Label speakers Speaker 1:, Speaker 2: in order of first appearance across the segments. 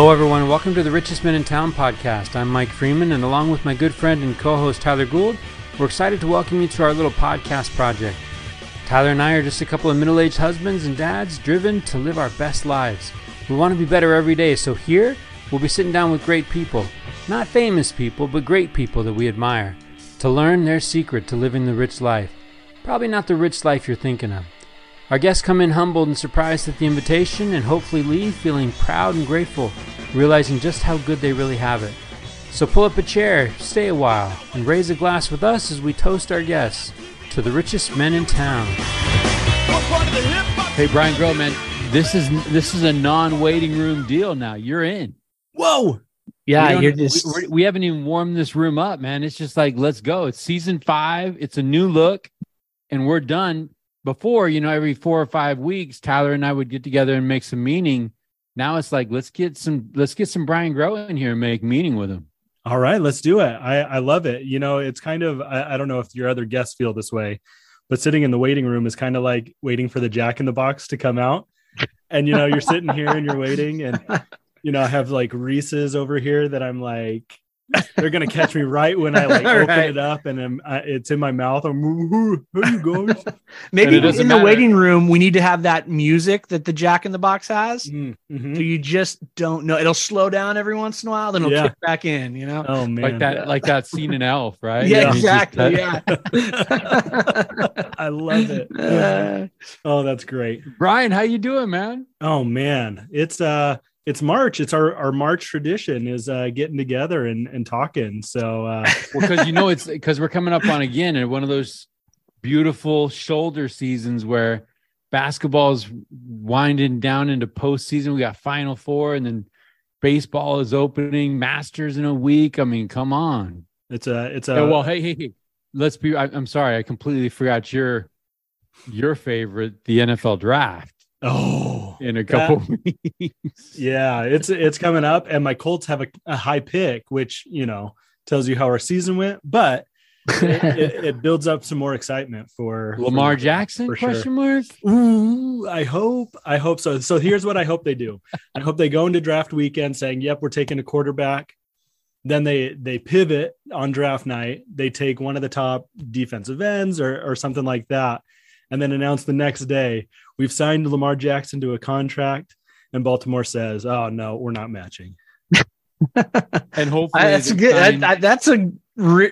Speaker 1: Hello, everyone. Welcome to the Richest Men in Town podcast. I'm Mike Freeman, and along with my good friend and co host Tyler Gould, we're excited to welcome you to our little podcast project. Tyler and I are just a couple of middle aged husbands and dads driven to live our best lives. We want to be better every day, so here we'll be sitting down with great people. Not famous people, but great people that we admire, to learn their secret to living the rich life. Probably not the rich life you're thinking of. Our guests come in humbled and surprised at the invitation and hopefully leave feeling proud and grateful, realizing just how good they really have it. So pull up a chair, stay a while, and raise a glass with us as we toast our guests to the richest men in town.
Speaker 2: Hey Brian Grow, man, this is this is a non-waiting room deal now. You're in.
Speaker 1: Whoa!
Speaker 2: Yeah,
Speaker 3: you're just
Speaker 2: we, we haven't even warmed this room up, man. It's just like let's go. It's season five. It's a new look, and we're done before, you know, every four or five weeks, Tyler and I would get together and make some meaning. Now it's like let's get some let's get some Brian Grow in here and make meaning with him.
Speaker 3: All right, let's do it. I, I love it. You know, it's kind of I, I don't know if your other guests feel this way, but sitting in the waiting room is kind of like waiting for the Jack in the Box to come out. And you know, you're sitting here and you're waiting, and you know, I have like Reese's over here that I'm like they're gonna catch me right when I like open right. it up and I'm, uh, it's in my mouth. I'm, who, who you guys?
Speaker 4: Maybe in matter. the waiting room, we need to have that music that the Jack in the Box has. Mm, mm-hmm. So you just don't know. It'll slow down every once in a while, then it'll yeah. kick back in. You know?
Speaker 3: Oh man,
Speaker 2: like that, yeah. like that scene in Elf, right?
Speaker 4: Yeah, yeah exactly. yeah.
Speaker 3: I love it. Uh, oh, that's great,
Speaker 2: Brian. How you doing, man?
Speaker 3: Oh man, it's uh it's March. It's our, our March tradition is uh, getting together and, and talking. So, uh,
Speaker 2: well, because you know, it's because we're coming up on again and one of those beautiful shoulder seasons where basketball's winding down into postseason. We got Final Four, and then baseball is opening, Masters in a week. I mean, come on.
Speaker 3: It's a, it's a.
Speaker 2: Yeah, well, hey, hey, hey, let's be. I, I'm sorry, I completely forgot your your favorite, the NFL draft.
Speaker 3: Oh,
Speaker 2: in a couple that, weeks.
Speaker 3: Yeah, it's it's coming up, and my Colts have a, a, high pick, which you know tells you how our season went, but it, it, it builds up some more excitement for
Speaker 2: Lamar for, Jackson? For question sure. mark.
Speaker 3: Ooh, I hope, I hope so. So here's what I hope they do. I hope they go into draft weekend saying, "Yep, we're taking a quarterback." Then they they pivot on draft night. They take one of the top defensive ends or or something like that and then announce the next day we've signed Lamar Jackson to a contract, and Baltimore says, "Oh no, we're not matching."
Speaker 2: and hopefully
Speaker 4: that's good. That, that, that's a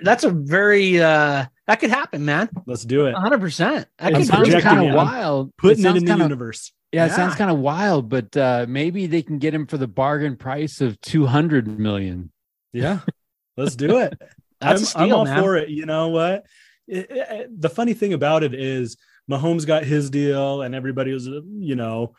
Speaker 4: that's a very uh that could happen, man.
Speaker 3: Let's do it.
Speaker 4: 100. percent
Speaker 2: That could sounds kind of wild.
Speaker 3: Putting it, it in the universe.
Speaker 2: Yeah, yeah, sounds kind of wild, but uh maybe they can get him for the bargain price of 200 million.
Speaker 3: Yeah, let's do it. I'm, steal, I'm, all man. for it. You know what? It, it, the funny thing about it is Mahomes got his deal, and everybody was, you know,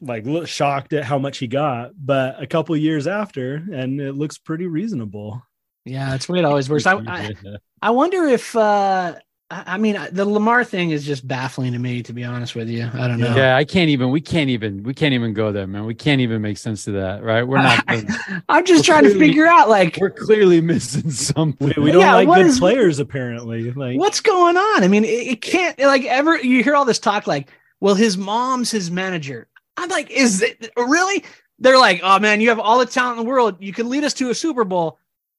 Speaker 3: like shocked at how much he got. But a couple years after, and it looks pretty reasonable.
Speaker 4: Yeah, it's the way it always works. I, I, I wonder if uh, I mean, the Lamar thing is just baffling to me, to be honest with you. I don't know.
Speaker 2: Yeah, I can't even. We can't even. We can't even go there, man. We can't even make sense of that, right? We're not.
Speaker 4: I, am just trying clearly, to figure out, like,
Speaker 2: we're clearly missing something.
Speaker 3: We, we don't yeah, like good is, players, apparently. Like,
Speaker 4: what's going on? I mean, it, it can't like ever. You hear all this talk, like, well, his mom's his manager. I'm like, is it really? They're like, oh man, you have all the talent in the world. You can lead us to a Super Bowl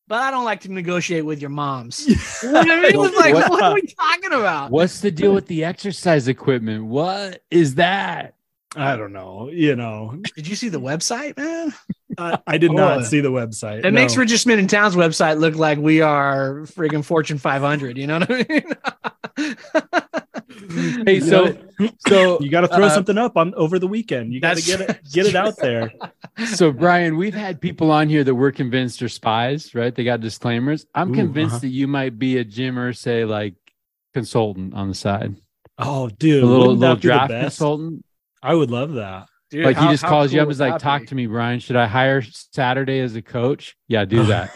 Speaker 4: but I don't like to negotiate with your moms. What I mean, it like, what, what, are we talking about?
Speaker 2: What's the deal with the exercise equipment? What is that?
Speaker 3: I don't know. You know,
Speaker 4: did you see the website, man?
Speaker 3: I, I did oh, not see the website.
Speaker 4: It no. makes Richest Men in Town's website look like we are friggin' Fortune 500. You know what I mean?
Speaker 2: hey, so so
Speaker 3: you got to throw uh, something up on over the weekend. You got to get it get it out there.
Speaker 2: So Brian, we've had people on here that we're convinced are spies, right? They got disclaimers. I'm Ooh, convinced uh-huh. that you might be a Jim Irsay like consultant on the side.
Speaker 3: Oh, dude,
Speaker 2: a little, little draft consultant.
Speaker 3: I would love that.
Speaker 2: Dude, like how, he just calls cool you up, is like, talk be? to me, Brian. Should I hire Saturday as a coach? Yeah, do
Speaker 3: that.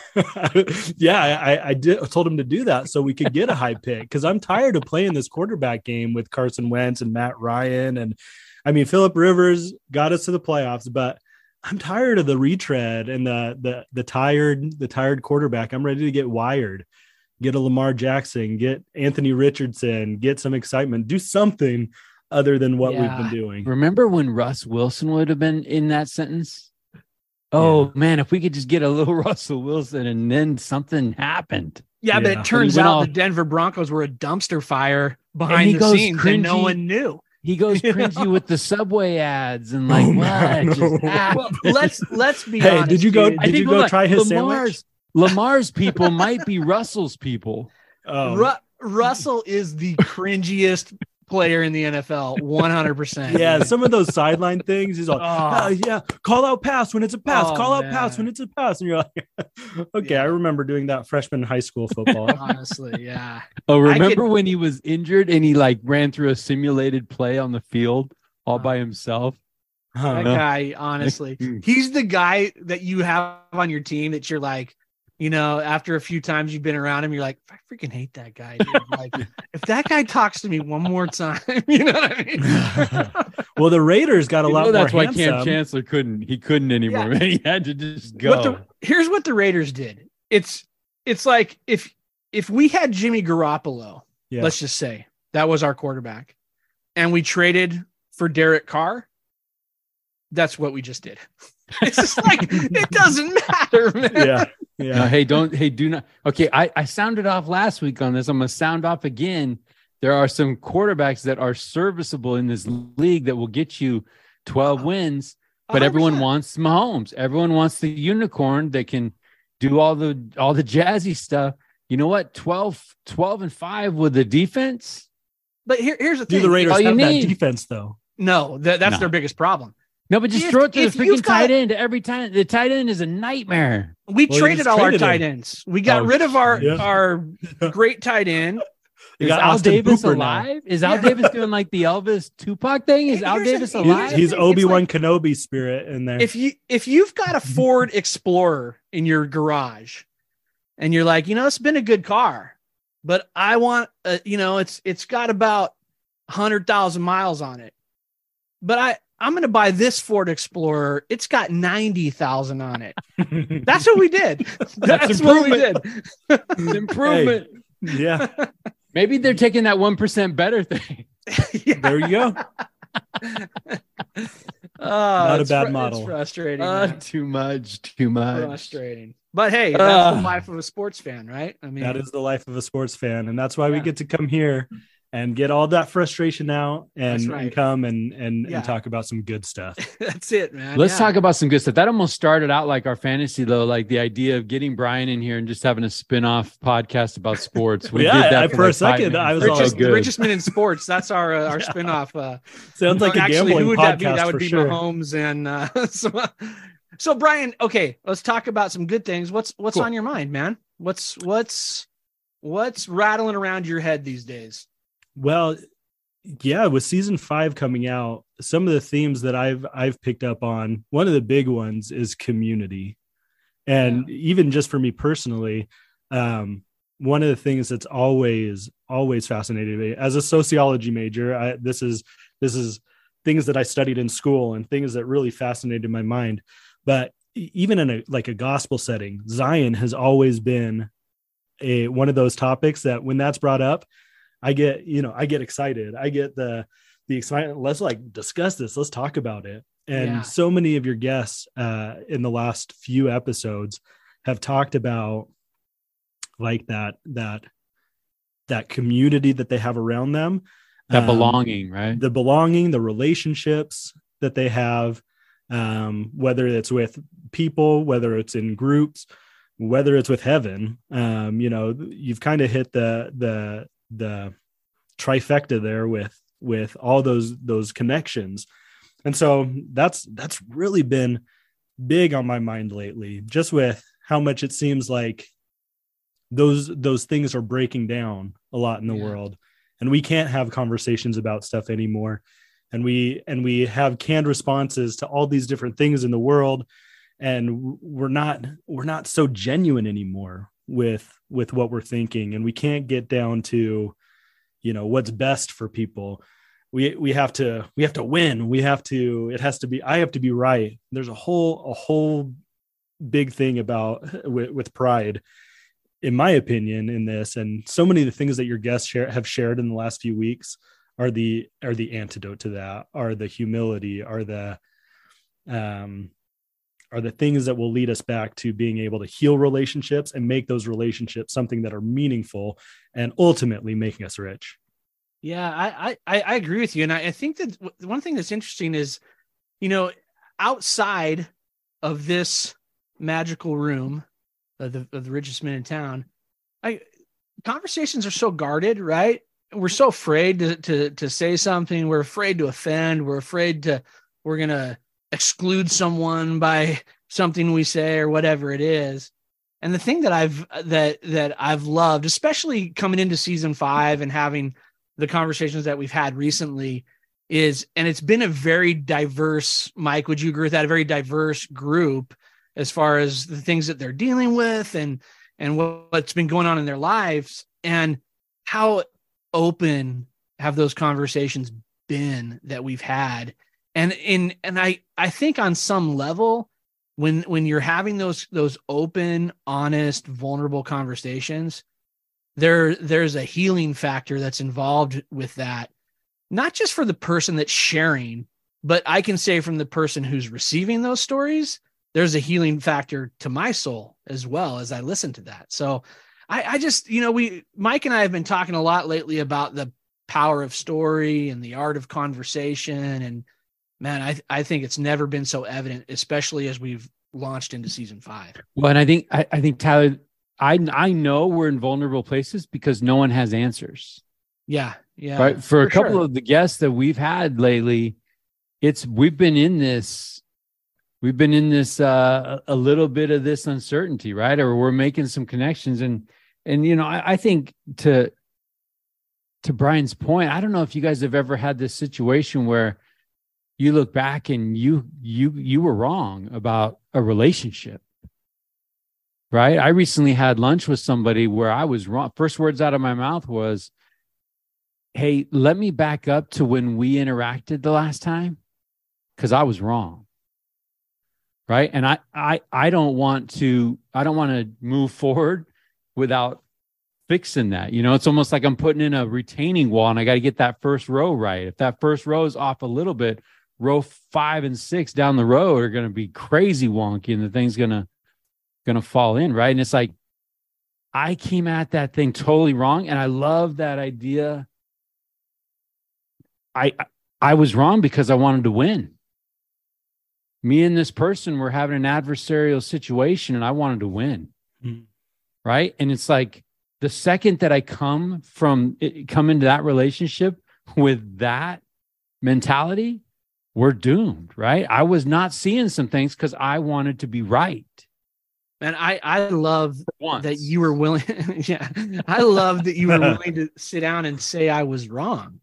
Speaker 3: yeah, I, I did I told him to do that so we could get a high pick because I'm tired of playing this quarterback game with Carson Wentz and Matt Ryan. And I mean, Philip Rivers got us to the playoffs, but I'm tired of the retread and the the the tired the tired quarterback. I'm ready to get wired. Get a Lamar Jackson, get Anthony Richardson, get some excitement, do something other than what yeah. we've been doing.
Speaker 2: Remember when Russ Wilson would have been in that sentence? Oh man, if we could just get a little Russell Wilson and then something happened.
Speaker 4: Yeah, but it turns out
Speaker 2: all-
Speaker 4: the Denver Broncos were a dumpster fire behind
Speaker 2: he
Speaker 4: the
Speaker 2: goes
Speaker 4: scenes and no one knew.
Speaker 2: He goes
Speaker 4: You
Speaker 2: cringy
Speaker 4: know?
Speaker 2: with the subway ads and oh, like
Speaker 3: Oh,
Speaker 2: what
Speaker 3: man, no.
Speaker 4: Well, let's let's be
Speaker 3: Hey,
Speaker 4: honest.
Speaker 3: did you go-
Speaker 4: dude.
Speaker 2: I
Speaker 3: Did
Speaker 2: think
Speaker 3: you go
Speaker 2: on,
Speaker 3: try his
Speaker 2: Lamar's, Lamar's people might be Russell's people.
Speaker 3: Oh,
Speaker 4: Ru- Russell is the cringiest player in the NFL, one hundred percent.
Speaker 3: yeah, some of those sideline things. He's like,
Speaker 4: Oh.
Speaker 3: "Oh, yeah, call out pass when it's a pass.
Speaker 4: Oh,
Speaker 3: call out
Speaker 4: man.
Speaker 3: pass when it's a pass. And you're like, okay,
Speaker 4: Yeah.
Speaker 3: I remember doing that freshman high school football.
Speaker 4: honestly, yeah.
Speaker 2: Oh, remember
Speaker 4: could-
Speaker 2: when he was injured and he like ran through a simulated play on the field all by himself?
Speaker 3: Huh.
Speaker 4: That guy, honestly, hmm. he's the guy that you have on your team that you're like, you know, after a few times you've been around him, you're like, I freaking hate that guy. Dude. Like, if that guy talks to me one more time, you know what I mean?
Speaker 3: well, the Raiders got a
Speaker 2: You
Speaker 3: lot
Speaker 2: know
Speaker 3: more
Speaker 2: that's why
Speaker 3: handsome.
Speaker 2: Cam Chancellor couldn't. He couldn't anymore.
Speaker 4: Yeah.
Speaker 2: Man. He had to just
Speaker 4: What
Speaker 2: go.
Speaker 4: the, here's what the Raiders did. It's it's like if if we had Jimmy Garoppolo,
Speaker 3: Yeah.
Speaker 4: let's just say that was our quarterback, and we traded for Derek Carr, that's what we just did. It's just like it doesn't matter, man.
Speaker 3: yeah,
Speaker 2: No,
Speaker 3: yeah.
Speaker 2: hey, don't. Hey, do not. Okay, I, I sounded off last week on this. I'm going to sound off again. There are some quarterbacks that are serviceable in this league that will get you 12 wins, but everyone
Speaker 4: 100%.
Speaker 2: wants Mahomes. Everyone wants the unicorn that can do all the all the jazzy stuff. You know what? 12, 12 and 5 with the defense.
Speaker 4: But here, here's the thing.
Speaker 3: Do the Raiders
Speaker 2: all
Speaker 3: have that defense though?
Speaker 4: No, that, that's
Speaker 2: No.
Speaker 4: their biggest problem.
Speaker 2: No, but just
Speaker 4: If-
Speaker 2: throw it to the freaking
Speaker 4: got-
Speaker 2: tight end to every time. The tight end is a nightmare.
Speaker 4: We
Speaker 3: Well,
Speaker 4: traded all
Speaker 3: traded
Speaker 4: our tight
Speaker 3: him.
Speaker 4: ends. We got
Speaker 2: Oh,
Speaker 4: rid of our
Speaker 3: yeah.
Speaker 4: our great tight end.
Speaker 3: You
Speaker 2: Is
Speaker 3: got
Speaker 2: Al
Speaker 3: Austin
Speaker 2: Davis
Speaker 3: Hooper now.
Speaker 2: alive? Is Al Davis doing like the Elvis Tupac thing? Is Al Davis
Speaker 4: here's
Speaker 2: alive?
Speaker 4: the
Speaker 3: He's Obi Wan
Speaker 4: it's
Speaker 3: Kenobi spirit in there.
Speaker 4: If you if you've got a Ford Explorer in your garage, and you're like, you know, it's been a good car, but I want, a, you know, it's it's got about hundred thousand miles on it, but I I'm going to buy this Ford Explorer. It's got ninety thousand on it. That's what we did. That's, what we did.
Speaker 2: It's improvement.
Speaker 3: yeah,
Speaker 2: Maybe they're taking that one percent better thing.
Speaker 4: Yeah.
Speaker 3: there you go.
Speaker 4: Oh,
Speaker 3: a bad
Speaker 4: fr-
Speaker 3: model.
Speaker 4: It's frustrating.
Speaker 2: Uh, too much. Too much.
Speaker 4: frustrating. But hey, that's
Speaker 2: Uh.
Speaker 4: the life of a sports fan, right? I mean,
Speaker 3: That is the life of a sports fan, and that's why we get to come here and get all that frustration out and,
Speaker 4: right.
Speaker 3: and come and and,
Speaker 4: Yeah.
Speaker 3: and talk about some good stuff.
Speaker 4: that's it, man.
Speaker 2: Let's
Speaker 4: Yeah.
Speaker 2: talk about some good stuff. That almost started out like our fantasy, though, like the idea of getting Brian in here and just having a spin-off podcast about sports. We
Speaker 3: Yeah,
Speaker 2: did that
Speaker 3: I-
Speaker 2: for,
Speaker 3: for a second. I was
Speaker 2: That's
Speaker 3: all-
Speaker 2: good.
Speaker 4: richest men in sports. That's our uh, our spinoff. Uh,
Speaker 3: Sounds like a
Speaker 4: actually,
Speaker 3: gambling
Speaker 4: who would
Speaker 3: podcast
Speaker 4: that be? That would be
Speaker 3: sure.
Speaker 4: Mahomes and uh, so, so Brian. Okay, let's talk about some good things. What's what's
Speaker 3: Cool.
Speaker 4: on your mind, man? What's what's what's rattling around your head these days?
Speaker 3: Well, yeah, with season five coming out, some of the themes that I've I've picked up on, one of the big ones is community. And even just for me personally, um, one of the things that's always always fascinated me as a sociology major, I, this is this is things that I studied in school and things that really fascinated my mind. But even in a like a gospel setting, Zion has always been a one of those topics that when that's brought up, I get, you know, I get excited. I get the the excitement. Let's like discuss this. Let's talk about it. And
Speaker 4: Yeah.
Speaker 3: so many of your guests uh, in the last few episodes have talked about like that that that community that they have around them,
Speaker 2: that
Speaker 3: um,
Speaker 2: belonging, right?
Speaker 3: the belonging, the relationships that they have, um, whether it's with people, whether it's in groups, whether it's with heaven. Um, you know, you've kind of hit the the the trifecta there with with all those those connections, and so that's that's really been big on my mind lately, just with how much it seems like those those things are breaking down a lot in the
Speaker 4: Yeah.
Speaker 3: world. And we can't have conversations about stuff anymore. And we and we have canned responses to all these different things in the world. And we're not we're not so genuine anymore with with what we're thinking. And we can't get down to you know what's best for people. We we have to we have to win. We have to it has to be i have to be right. There's a whole a whole big thing about with, with pride in my opinion in this. And so many of the things that your guests share have shared in the last few weeks are the are the antidote to that are the humility are the um are the things that will lead us back to being able to heal relationships and make those relationships something that are meaningful and ultimately making us rich.
Speaker 4: Yeah, I I, I agree with you, and I, I think that one thing that's interesting is, you know, outside of this magical room of the, of the richest men in town, I conversations are so guarded, right? We're so afraid to to to say something. We're afraid to offend. We're afraid to we're gonna exclude someone by something we say or whatever it is. And the thing that I've that that I've loved, especially coming into season five and having the conversations that we've had recently, is and it's been a very diverse. Mike, would you agree with that? A very diverse group as far as the things that they're dealing with and and what's been going on in their lives and how open have those conversations been that we've had and in and i i think on some level when when you're having those those open honest vulnerable conversations there there's a healing factor that's involved with that. Not just for the person that's sharing but i can say from the person who's receiving those stories there's a healing factor to my soul as well as i listen to that. So i i just you know we mike and i have been talking a lot lately about the power of story and the art of conversation and man, I I think it's never been so evident, especially as we've launched into season five.
Speaker 2: Well, and I think I, I think Tyler, I I know we're in vulnerable places because no one has answers.
Speaker 4: Yeah, yeah.
Speaker 2: Right. For, for a couple sure. of the guests that we've had lately, it's we've been in this we've been in this uh a little bit of this uncertainty right or we're making some connections and and you know I, I, think to to brian's point i don't know if you guys have ever had this situation where you look back and you you you were wrong about a relationship right? I recently had lunch with somebody where i was wrong. First words out of my mouth was hey let me back up to when we interacted the last time because i was wrong right? And i i i don't want to i don't want to move forward without fixing that you know? It's almost like i'm putting in a retaining wall and i got to get that first row right. If that first row is off a little bit row five and six down the road are going to be crazy wonky and the thing's going to going to fall in right? And it's like i came at that thing totally wrong. And i love that idea. I i was wrong because i wanted to win. Me and this person were having an adversarial situation and i wanted to win. Mm-hmm. right? And it's like the second that i come from come into that relationship with that mentality we're doomed, right? I was not seeing some things because I wanted to be right.
Speaker 4: And I, I love that you were willing. yeah, I love that you were willing to sit down and say I was wrong.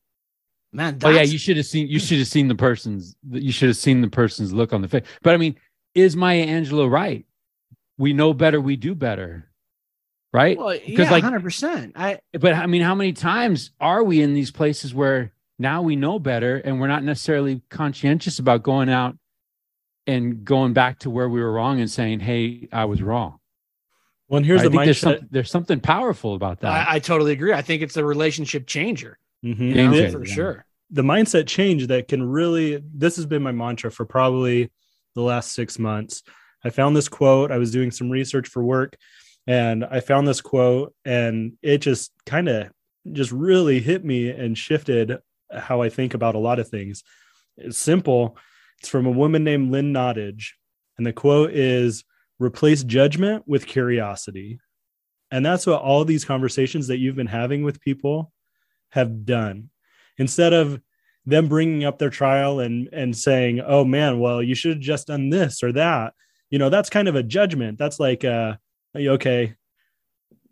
Speaker 4: Man,
Speaker 2: oh yeah, you should have seen. You should have seen the person's. You should have seen the person's look on the face. But I mean, is Maya Angelou right? We know better. We do better. Right?
Speaker 4: Well, yeah, like hundred percent. I.
Speaker 2: But I mean, how many times are we in these places where now we know better and we're not necessarily conscientious about going out and going back to where we were wrong and saying hey i was wrong.
Speaker 3: Well here's I the mindset
Speaker 2: there's, some, there's, something powerful about that.
Speaker 4: I, I totally agree. I think it's a relationship changer. Mm-hmm. you know, for sure.
Speaker 3: The mindset change that can really this has been my mantra for probably the last six months. I found this quote i was doing some research for work and i found this quote and it just kind of just really hit me and shifted how I think about a lot of things. It's simple. It's from a woman named Lynn Nottage. And the quote is replace judgment with curiosity. And that's what all these conversations that you've been having with people have done. Instead of them bringing up their trial and and saying, "Oh man, well you should have just done this or that." You know, that's kind of a judgment. That's like uh okay,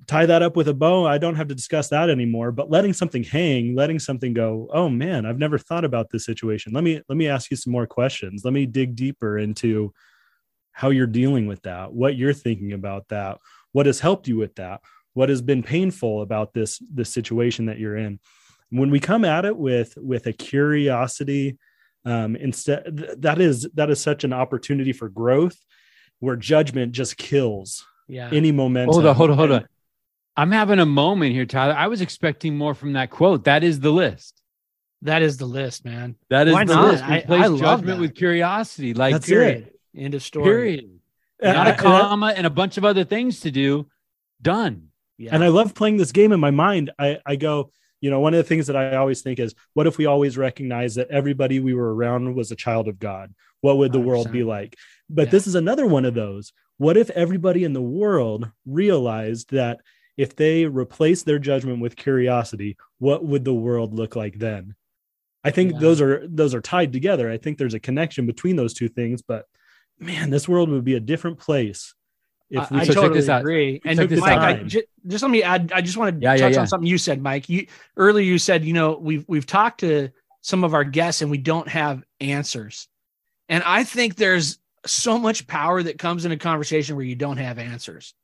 Speaker 3: tie that up with a bow. I don't have to discuss that anymore but letting something hang letting something go oh man i've never thought about this situation. Let me let me ask you some more questions. Let me dig deeper into how you're dealing with that what you're thinking about that what has helped you with that what has been painful about this this situation that you're in. When we come at it with with a curiosity um instead that is that is such an opportunity for growth where judgment just kills
Speaker 4: yeah.
Speaker 3: any momentum.
Speaker 2: Hold on hold on hold on I'm having a moment here, Tyler. I was expecting more from that quote. That is the list.
Speaker 4: That is the list, man.
Speaker 2: That is Why the not? list. Replace I, I judgment with curiosity. Like
Speaker 3: That's period. It.
Speaker 4: End of story.
Speaker 2: Period.
Speaker 3: And
Speaker 2: Not
Speaker 3: I-
Speaker 2: a
Speaker 3: and I-
Speaker 2: comma and a bunch of other things to do. Done.
Speaker 4: Yeah.
Speaker 3: and I love playing this game in my mind. I, I go, you know, one of the things that I always think is, what if we always recognize that everybody we were around was a child of God? What would the world be like? But
Speaker 4: Yeah.
Speaker 3: this is another one of those. What if everybody in the world realized that if they replace their judgment with curiosity, what would the world look like then? I think
Speaker 4: Yeah.
Speaker 3: those are those are tied together. I think there's a connection between those two things. But man, this world would be a different place if we
Speaker 4: I, I totally agree. And Mike, I, just let me add. I just want to
Speaker 2: yeah,
Speaker 4: touch
Speaker 2: yeah.
Speaker 4: on something you said, Mike. You earlier you said, you know, we've we've talked to some of our guests and we don't have answers. And I think there's so much power that comes in a conversation where you don't have answers,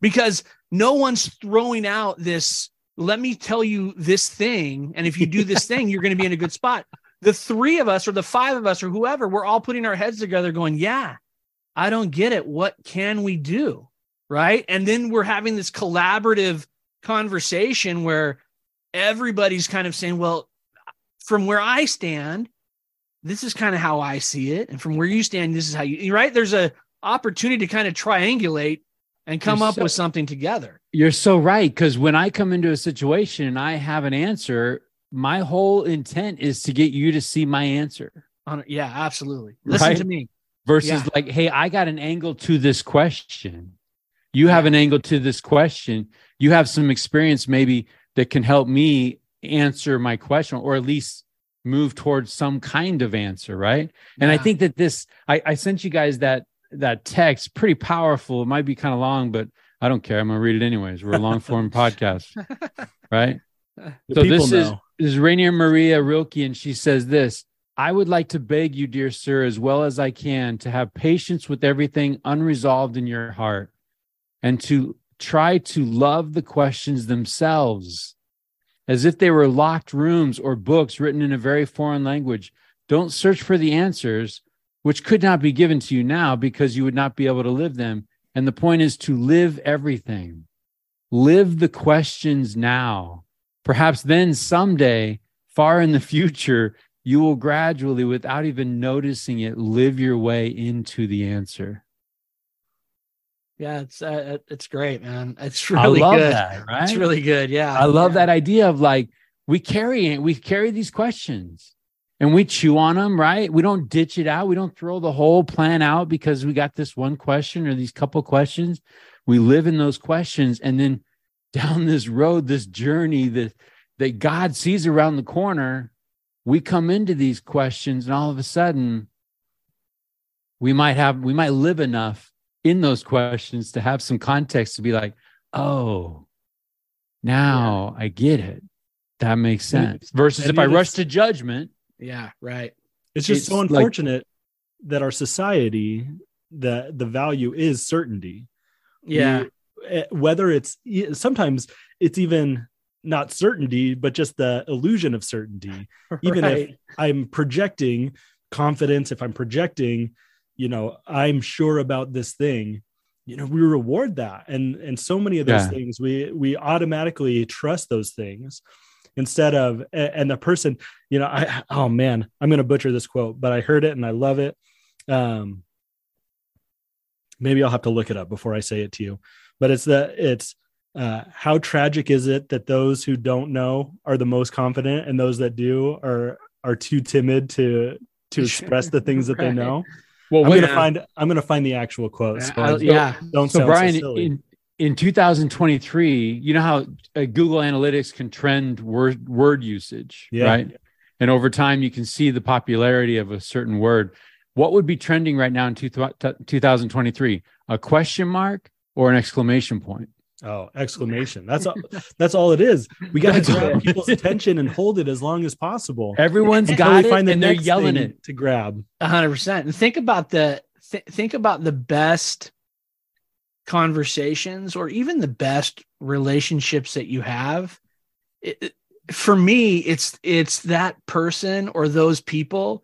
Speaker 4: because no one's throwing out this. Let me tell you this thing, and if you do this thing, you're going to be in a good spot. The three of us, or the five of us, or whoever, we're all putting our heads together, going, "Yeah, I don't get it. What can we do?" Right. And then we're having this collaborative conversation where everybody's kind of saying, well, from where I stand, this is kind of how I see it. And from where you stand, this is how you, right? There's a opportunity to kind of triangulate and come
Speaker 2: You're
Speaker 4: up
Speaker 2: so-
Speaker 4: with something together.
Speaker 2: You're so right. Because when I come into a situation and I have an answer, my whole intent is to get you to see my answer
Speaker 4: Yeah, absolutely. Listen
Speaker 2: Right?
Speaker 4: to me.
Speaker 2: versus
Speaker 4: Yeah.
Speaker 2: like, hey, I got an angle to this question. You have an angle to this question. You have some experience maybe that can help me answer my question or at least move towards some kind of answer. Right. And I think that this, I, I sent you guys that that text pretty powerful. It might be kind of long, but I don't care. I'm gonna read it anyways. We're a long form podcast, right?
Speaker 3: the
Speaker 2: so
Speaker 3: people
Speaker 2: this is this is Rainer Maria Rilke, and she says this. I would like to beg you, dear sir, as well as I can, to have patience with everything unresolved in your heart and to try to love the questions themselves as if they were locked rooms or books written in a very foreign language. Don't search for the answers, which could not be given to you now because you would not be able to live them. And the point is to live everything, live the questions now. Perhaps then someday, far in the future, you will gradually, without even noticing it, live your way into the answer.
Speaker 4: Yeah, it's uh, it's great, man. It's really
Speaker 2: I love
Speaker 4: good.
Speaker 2: that, right?
Speaker 4: It's really good. Yeah.
Speaker 2: I love
Speaker 4: Yeah.
Speaker 2: that idea of like we carry it, we carry these questions and we chew on them, right? We don't ditch it out. We don't throw the whole plan out because we got this one question or these couple questions. We live in those questions and then down this road, this journey that that God sees around the corner, we come into these questions and all of a sudden we might have we might live enough in those questions to have some context to be like, oh, now I get it. That makes sense. Versus if I rush to judgment,
Speaker 4: Yeah. Right.
Speaker 3: It's just
Speaker 2: it's
Speaker 3: so
Speaker 2: like-
Speaker 3: unfortunate that our society, that the value is certainty.
Speaker 4: Yeah.
Speaker 3: We- eh, whether it's sometimes it's even not certainty, but just the illusion of certainty. Even if I'm projecting confidence, if I'm projecting, you know, I'm sure about this thing, you know, we reward that. And and so many of those
Speaker 2: Yeah.
Speaker 3: things we we automatically trust those things instead of and the person, you know, I oh man, I'm gonna butcher this quote, but I heard it and I love it. Um maybe I'll have to look it up before I say it to you. But it's that it's uh, how tragic is it that those who don't know are the most confident and those that do are are too timid to to express the things that they know
Speaker 2: well,
Speaker 3: i'm gonna find i'm gonna find the actual quote so
Speaker 4: Uh,
Speaker 3: I
Speaker 4: yeah.
Speaker 3: don't
Speaker 2: so
Speaker 3: sound
Speaker 2: Brian,
Speaker 3: so silly.
Speaker 2: in in 2023, you know how uh, Google Analytics can trend word word usage,
Speaker 3: Yeah.
Speaker 2: right? And over time, you can see the popularity of a certain word. What would be trending right now in two, 2023? A question mark or an exclamation point?
Speaker 3: oh exclamation that's all that's all it is we got to
Speaker 2: That's
Speaker 3: grab
Speaker 2: it
Speaker 3: people's attention and hold it as long as possible
Speaker 2: Everyone's got
Speaker 3: we
Speaker 2: it,
Speaker 3: find the
Speaker 2: and they're yelling
Speaker 3: thing
Speaker 2: it.
Speaker 3: to grab
Speaker 4: A hundred percent. And think about the th- think about the best conversations or even the best relationships that you have. It- for me, it's it's that person or those people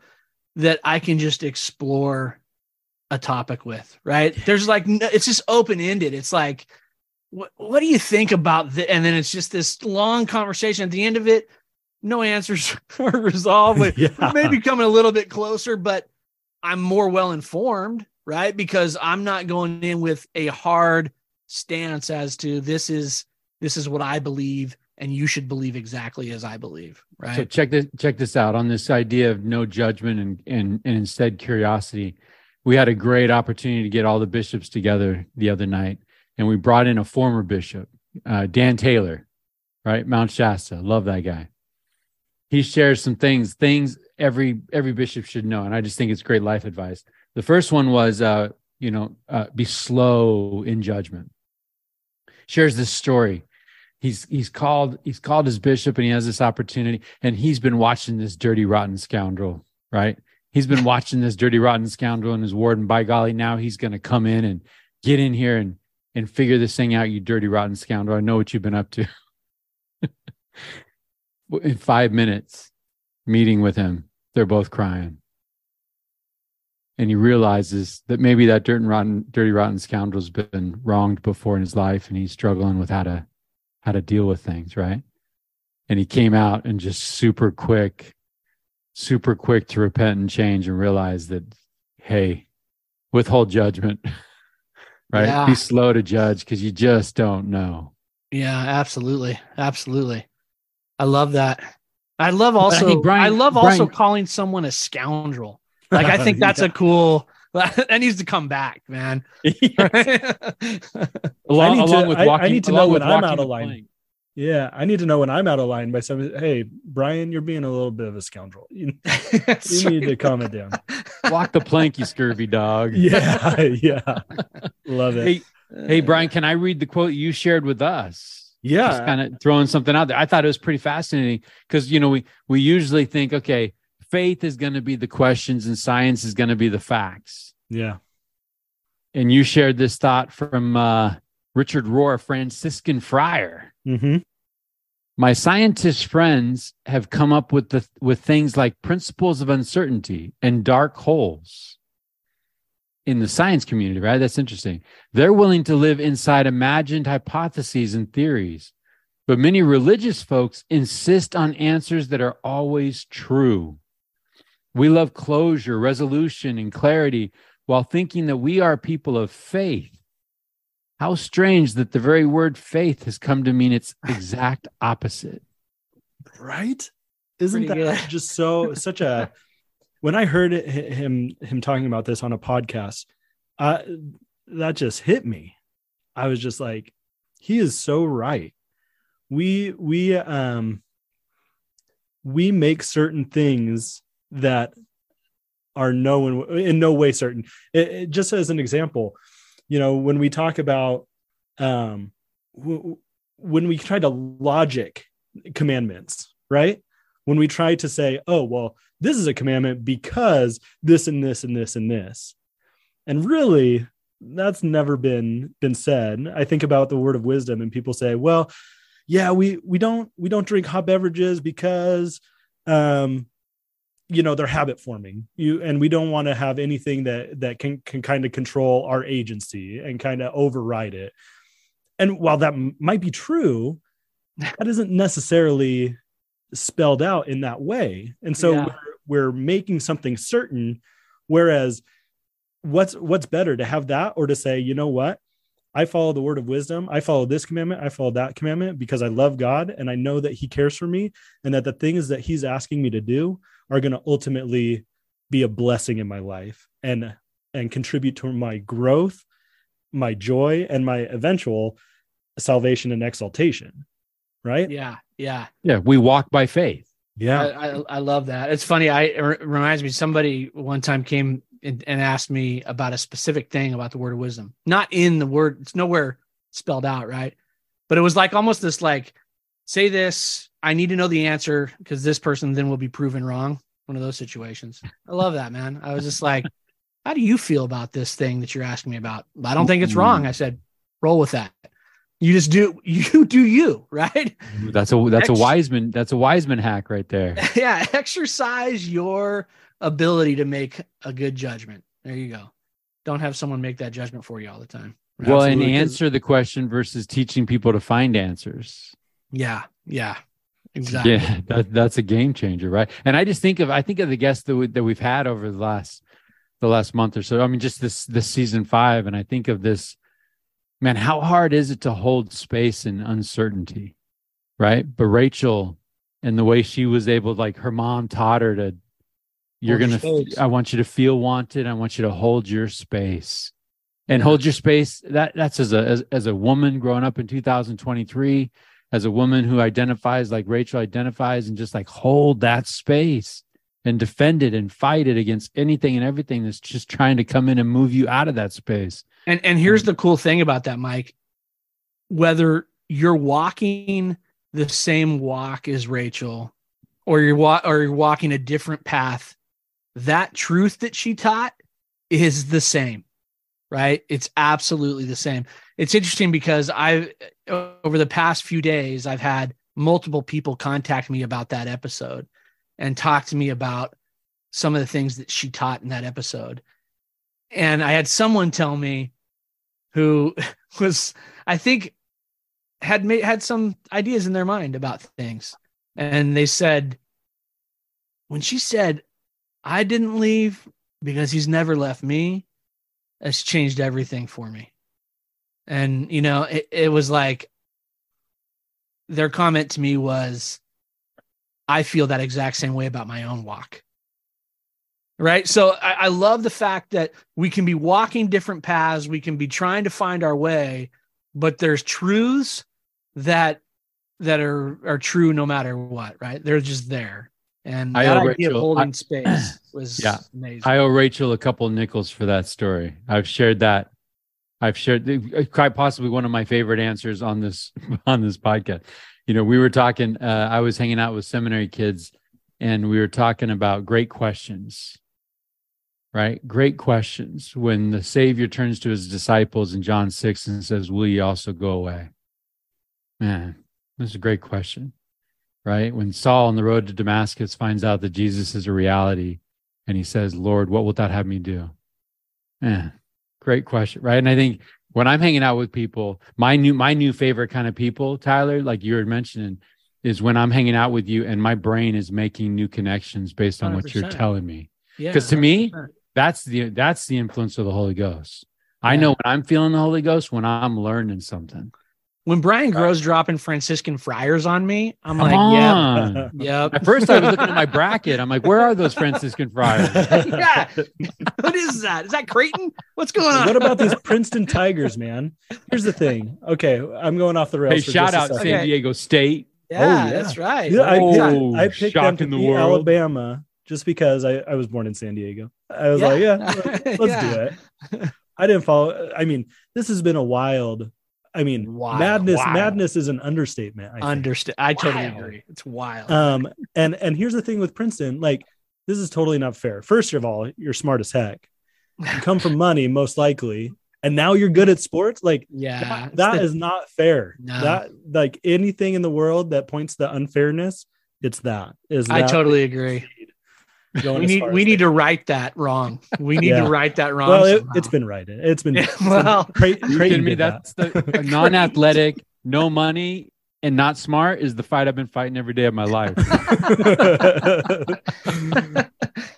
Speaker 4: that I can just explore a topic with. Right? There's like it's just open ended. It's like, what what do you think about the? And then it's just this long conversation. At the end of it, no answers are resolved.
Speaker 3: Yeah.
Speaker 4: we may be coming a little bit closer, but I'm more well informed. Right? Because I'm not going in with a hard stance as to this is this is what I believe and you should believe exactly as I believe, right?
Speaker 2: So check this check this out on this idea of no judgment and and and instead curiosity. We had a great opportunity to get all the bishops together the other night, and we brought in a former bishop, uh, Dan Taylor, right, Mount Shasta. Love that guy. He shares some things, things every every bishop should know, and I just think it's great life advice. The first one was, uh, you know, uh, be slow in judgment. Shares this story. He's he's called he's called his bishop and he has this opportunity and he's been watching this dirty rotten scoundrel right? He's been watching this dirty rotten scoundrel in his ward and by golly now he's going to come in and get in here and and figure this thing out you dirty rotten scoundrel. I know what you've been up to. In five minutes meeting with him they're both crying and he realizes that maybe that dirt and rotten dirty rotten scoundrel's been wronged before in his life and he's struggling with how to how to deal with things, right? And he came out and just super quick, super quick to repent and change and realize that, hey, withhold judgment, right? Yeah. Be slow to judge because you just don't know.
Speaker 4: Yeah, absolutely. Absolutely. I love that. I love also, I, Brian, I love Brian, also calling someone a scoundrel. Like, I think that's yeah. a cool, that needs to come back, man.
Speaker 3: along, along to, with walking, I, I need to know when I'm out of line. Yeah, I need to know when I'm out of line by some. Hey, Brian, you're being a little bit of a scoundrel. You, you need to calm it down.
Speaker 2: Walk the plank, you scurvy dog.
Speaker 3: Yeah, yeah, love it.
Speaker 2: Hey, hey, Brian, can I read the quote you shared with us?
Speaker 3: Yeah, Just
Speaker 2: kind of throwing something out there. I thought it was pretty fascinating because you know we we usually think, okay, faith is going to be the questions and science is going to be the facts.
Speaker 3: Yeah.
Speaker 2: And you shared this thought from uh, Richard Rohr, Franciscan friar.
Speaker 3: Mm-hmm.
Speaker 2: My scientist friends have come up with the with things like principles of uncertainty and dark holes in the science community, right? That's interesting. They're willing to live inside imagined hypotheses and theories. But many religious folks insist on answers that are always true. We love closure, resolution, and clarity while thinking that we are people of faith. How strange that the very word faith has come to mean its exact opposite.
Speaker 3: Right? Isn't Pretty that good. just so such a when I heard him him talking about this on a podcast, uh, that just hit me. I was just like, he is so right. We we um we make certain things that are no in, in no way certain. It, it, just as an example, you know, when we talk about um, w- when we try to logic commandments, right? When we try to say, oh, well, this is a commandment because this and this and this and this. And really, that's never been been said. I think about the word of wisdom and people say, well, yeah, we we don't we don't drink hot beverages because um you know they're habit forming you and we don't want to have anything that that can can kind of control our agency and kind of override it and while that m- might be true that isn't necessarily spelled out in that way and so yeah. we're, we're making something certain whereas what's what's better to have that or to say you know what I follow the word of wisdom. I follow this commandment. I follow that commandment because I love God and I know that He cares for me and that the things that He's asking me to do are going to ultimately be a blessing in my life and and contribute to my growth, my joy, and my eventual salvation and exaltation. Right?
Speaker 4: Yeah, yeah,
Speaker 2: yeah. We walk by faith.
Speaker 3: Yeah,
Speaker 4: I, I, I love that. It's funny. I it reminds me. Somebody one time came and, and asked me about a specific thing about the word of wisdom. Not in the word. It's nowhere spelled out, right? But it was like almost this like say this I need to know the answer because this person then will be proven wrong. One of those situations. I love that, man. I was just like, how do you feel about this thing that you're asking me about? I don't think it's wrong. Mm-hmm. I said, roll with that. You just do you do you, right? Mm-hmm.
Speaker 2: That's a that's Ex- a Wiseman that's a Wiseman hack right there.
Speaker 4: yeah, exercise your ability to make a good judgment. There you go. Don't have someone make that judgment for you all the time.
Speaker 2: Well, Absolutely. and answer the question versus teaching people to find answers.
Speaker 4: Yeah, yeah. Exactly.
Speaker 2: Yeah, that, that's a game changer, right? And I just think of I think of the guests that we, that we've had over the last the last month or so. I mean, just this this season five, and I think of this, man, how hard is it to hold space in uncertainty, right? But Rachel and the way she was able, like her mom taught her to, you're
Speaker 4: Hold
Speaker 2: gonna,
Speaker 4: your.
Speaker 2: I want you to feel wanted. I want you to hold your space and hold your space. That that's as a as, as a woman growing up in 2023, as a woman who identifies like Rachel identifies, and just like hold that space and defend it and fight it against anything and everything that's just trying to come in and move you out of that space.
Speaker 4: And and here's mm. the cool thing about that, Mike. Whether you're walking the same walk as Rachel, or you're wa- or you're walking a different path, that truth that she taught is the same, right? It's absolutely the same. It's interesting because I over the past few days I've had multiple people contact me about that episode and talk to me about some of the things that she taught in that episode. And I had someone tell me who was, I think, had made had some ideas in their mind about things. And they said, when she said, I didn't leave because he's never left me, it's changed everything for me. And, you know, it, it was like their comment to me was, I feel that exact same way about my own walk. Right. So I, I love the fact that we can be walking different paths, we can be trying to find our way, but there's truths that that are are true no matter what, right? They're just there. And
Speaker 2: I
Speaker 4: that idea of holding
Speaker 2: I-
Speaker 4: space was
Speaker 2: Yeah.
Speaker 4: amazing.
Speaker 2: I owe Rachel a couple nickels for that story. I've shared that. I've shared quite possibly one of my favorite answers on this on this podcast. You know, we were talking. Uh, I was hanging out with seminary kids, and we were talking about great questions. Right, great questions. When the Savior turns to his disciples in John six and says, "Will ye also go away?" Man, this is a great question. Right, when Saul on the road to Damascus finds out that Jesus is a reality, and he says, Lord, what wilt thou have me do? Man, great question. Right. And I think when I'm hanging out with people, my new my new favorite kind of people, Tyler, like you were mentioning, is when I'm hanging out with you and my brain is making new connections based on what you're telling me.
Speaker 4: yeah.
Speaker 2: 'cause to me,
Speaker 4: 100%.
Speaker 2: That's the that's the influence of the Holy Ghost. I know when I'm feeling the Holy Ghost when I'm learning something.
Speaker 4: When Brian Grow's dropping Franciscan friars on me, I'm
Speaker 2: Come
Speaker 4: like,
Speaker 2: on.
Speaker 4: yeah. yep.
Speaker 2: At first I was looking at my bracket. I'm like, where are those Franciscan friars?
Speaker 4: yeah. What is that? Is that Creighton? What's going on?
Speaker 3: what about these Princeton Tigers, man? Here's the thing. Okay, I'm going off the rails.
Speaker 2: Hey,
Speaker 3: for
Speaker 2: shout
Speaker 3: just
Speaker 2: out
Speaker 3: second.
Speaker 2: San
Speaker 4: Okay.
Speaker 2: Diego State.
Speaker 4: Yeah,
Speaker 3: Oh, yeah.
Speaker 4: that's right.
Speaker 3: Yeah, I
Speaker 2: Oh,
Speaker 3: picked, I picked them to
Speaker 2: in the
Speaker 3: beat
Speaker 2: world.
Speaker 3: Alabama just because I, I was born in San Diego. I was like, yeah, let's
Speaker 4: Yeah.
Speaker 3: do it. I didn't follow. I mean, this has been a wild. I mean,
Speaker 4: Wild,
Speaker 3: madness.
Speaker 4: wild.
Speaker 3: Madness is an understatement. I think.
Speaker 4: Understand. I totally
Speaker 2: Wild.
Speaker 4: agree. It's wild.
Speaker 3: Um, and and here's the thing with Princeton, like this is totally not fair. First of all, you're smart as heck. You come from money, most likely, and now you're good at sports. Like
Speaker 4: yeah.
Speaker 3: that, that
Speaker 4: the-
Speaker 3: is not fair.
Speaker 4: No.
Speaker 3: That like anything in the world that points to unfairness, it's that. Is
Speaker 4: I
Speaker 3: that
Speaker 4: totally agree.
Speaker 3: Going
Speaker 4: We need we need to write that wrong. We need
Speaker 3: Yeah.
Speaker 4: to write that wrong.
Speaker 3: Well, it, it's been righted. It's been
Speaker 4: Yeah, well,
Speaker 3: Cra-
Speaker 2: You
Speaker 3: Creighton
Speaker 2: kidding me?
Speaker 3: did that.
Speaker 2: That's the non-athletic, no money, and not smart is the fight I've been fighting every day of my life.
Speaker 3: And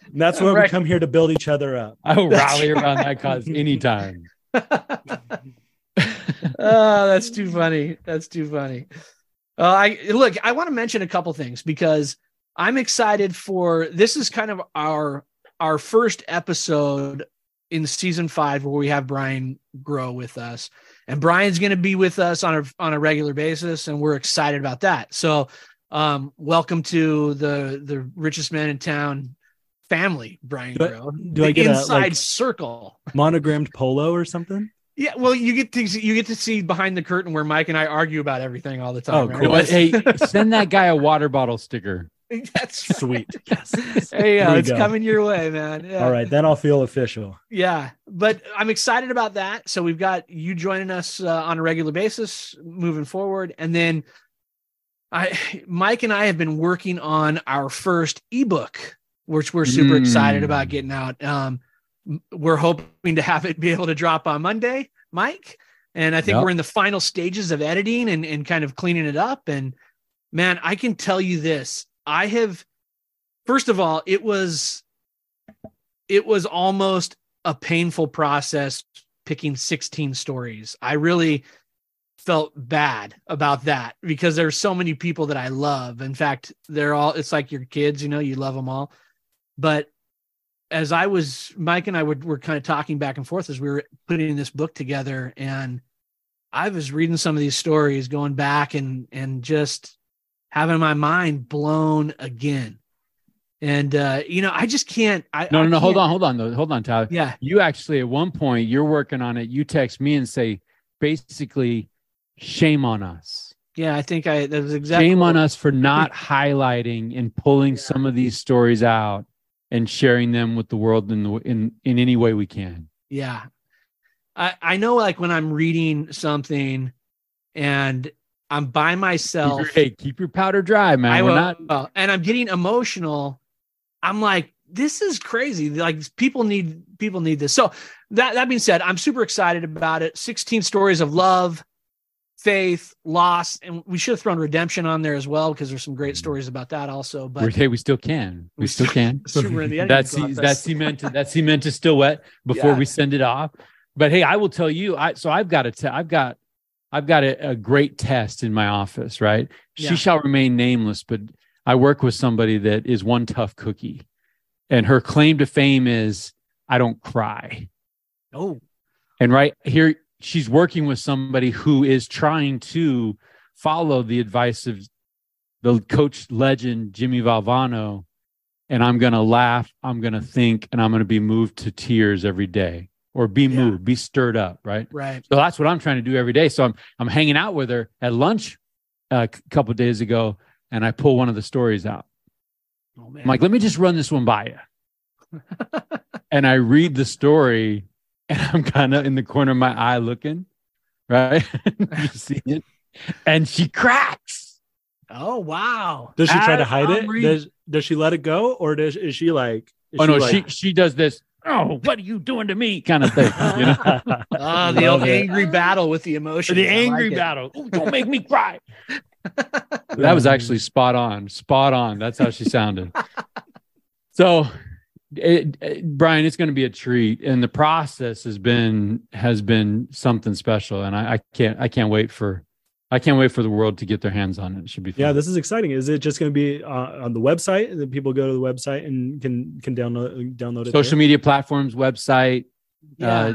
Speaker 3: that's why we come here to build each other up.
Speaker 2: I will
Speaker 3: That's
Speaker 2: rally around that cause anytime.
Speaker 4: oh, that's too funny. That's too funny. Uh, I look. I want to mention a couple things because I'm excited for this. Is kind of our our first episode in season five where we have Brian Grow with us, and Brian's going to be with us on a on a regular basis, and we're excited about that. So, um, welcome to the the richest man in town family, Brian
Speaker 3: Do I-
Speaker 4: Grow.
Speaker 3: do
Speaker 4: the
Speaker 3: I get a,
Speaker 4: inside
Speaker 3: like-
Speaker 4: circle?
Speaker 3: Monogrammed polo or something?
Speaker 4: Yeah, well, you get to see, you get to see behind the curtain where Mike and I argue about everything all the time.
Speaker 3: Oh,
Speaker 4: right?
Speaker 3: cool.
Speaker 2: Hey, send that guy a water bottle sticker.
Speaker 4: That's right.
Speaker 3: Sweet. Yes.
Speaker 4: Hey, uh, it's
Speaker 3: go.
Speaker 4: coming your way, man. Yeah.
Speaker 3: All right, then I'll feel official.
Speaker 4: Yeah, but I'm excited about that. So we've got you joining us uh, on a regular basis moving forward, and then I, Mike and I have been working on our first ebook, which we're super
Speaker 2: Mm.
Speaker 4: excited about getting out. Um, we're hoping to have it be able to drop on Monday, Mike, and I think
Speaker 2: Yep.
Speaker 4: we're in the final stages of editing and and kind of cleaning it up. And man, I can tell you this: I have, first of all, it was it was almost a painful process picking 16 stories. I really felt bad about that because there's so many people that I love. In fact, they're all it's like your kids, you know, you love them all. But as I was Mike and I were, were kind of talking back and forth as we were putting this book together and I was reading some of these stories going back and and just having my mind blown again. And uh, you know, I just can't. I,
Speaker 2: no, no, no. Hold on, hold on, though. Hold on, Tyler.
Speaker 4: Yeah,
Speaker 2: You actually, at one point, you're working on it. You text me and say, basically, shame on us.
Speaker 4: yeah. I think I that was exactly
Speaker 2: shame on us for not highlighting and pulling some of these stories out and sharing them with the world in the in in any way we can.
Speaker 4: Yeah. I, I know like when I'm reading something and I'm by
Speaker 2: Keep
Speaker 4: myself,
Speaker 2: your, hey, keep your powder dry, man.
Speaker 4: I
Speaker 2: We're
Speaker 4: will,
Speaker 2: not.
Speaker 4: uh, and I'm getting emotional. I'm like, this is crazy. Like people need people need this. So that that being said, I'm super excited about it. 16 stories of love, faith, loss, and we should have thrown redemption on there as well because there's some great stories about that also. But
Speaker 2: hey, we still can. We still can.
Speaker 4: super in the editing
Speaker 2: That ce-
Speaker 4: process.
Speaker 2: that cement that cement is still wet before
Speaker 4: Yeah.
Speaker 2: we send it off. But hey, I will tell you. I so I've got a te- I've got I've got a, a great test in my office. Right,
Speaker 4: Yeah.
Speaker 2: she shall remain nameless, but I work with somebody that is one tough cookie, and her claim to fame is I don't cry.
Speaker 4: oh
Speaker 2: And right here, she's working with somebody who is trying to follow the advice of the coach legend, Jimmy Valvano. And I'm going to laugh, I'm going to think, and I'm going to be moved to tears every day or be
Speaker 4: Yeah.
Speaker 2: moved, be stirred up. Right.
Speaker 4: right.
Speaker 2: So that's what I'm trying to do every day. So I'm, I'm hanging out with her at lunch uh, a couple of days ago, and I pull one of the stories out.
Speaker 4: Oh man.
Speaker 2: I'm like, let me just run this one by you. and I read the story, and I'm kind of in the corner of my eye looking, right? You see it? And she cracks.
Speaker 4: oh wow.
Speaker 3: Does she try to hide
Speaker 2: I'm
Speaker 3: it?
Speaker 2: reading-
Speaker 3: Does does she let it go, or does is she like? is
Speaker 2: oh no,
Speaker 3: like-
Speaker 2: she she does this. Oh, what are you doing to me? Kind of thing. You know,
Speaker 4: Ah, the old angry battle with the emotion.
Speaker 2: the
Speaker 4: I like
Speaker 2: angry battle. Oh, don't make me cry. that was actually spot on. Spot on. That's how she sounded. so, it, it- Brian, it's going to be a treat, and the process has been has been something special, and I, I can't I can't wait for I can't wait for the world to get their hands on it. It should be fun.
Speaker 3: Yeah, this is exciting. Is it just going to be uh, on the website? And then people go to the website and can can download download it.
Speaker 2: social
Speaker 3: there?
Speaker 2: media platforms, website.
Speaker 4: Yeah.
Speaker 2: Uh,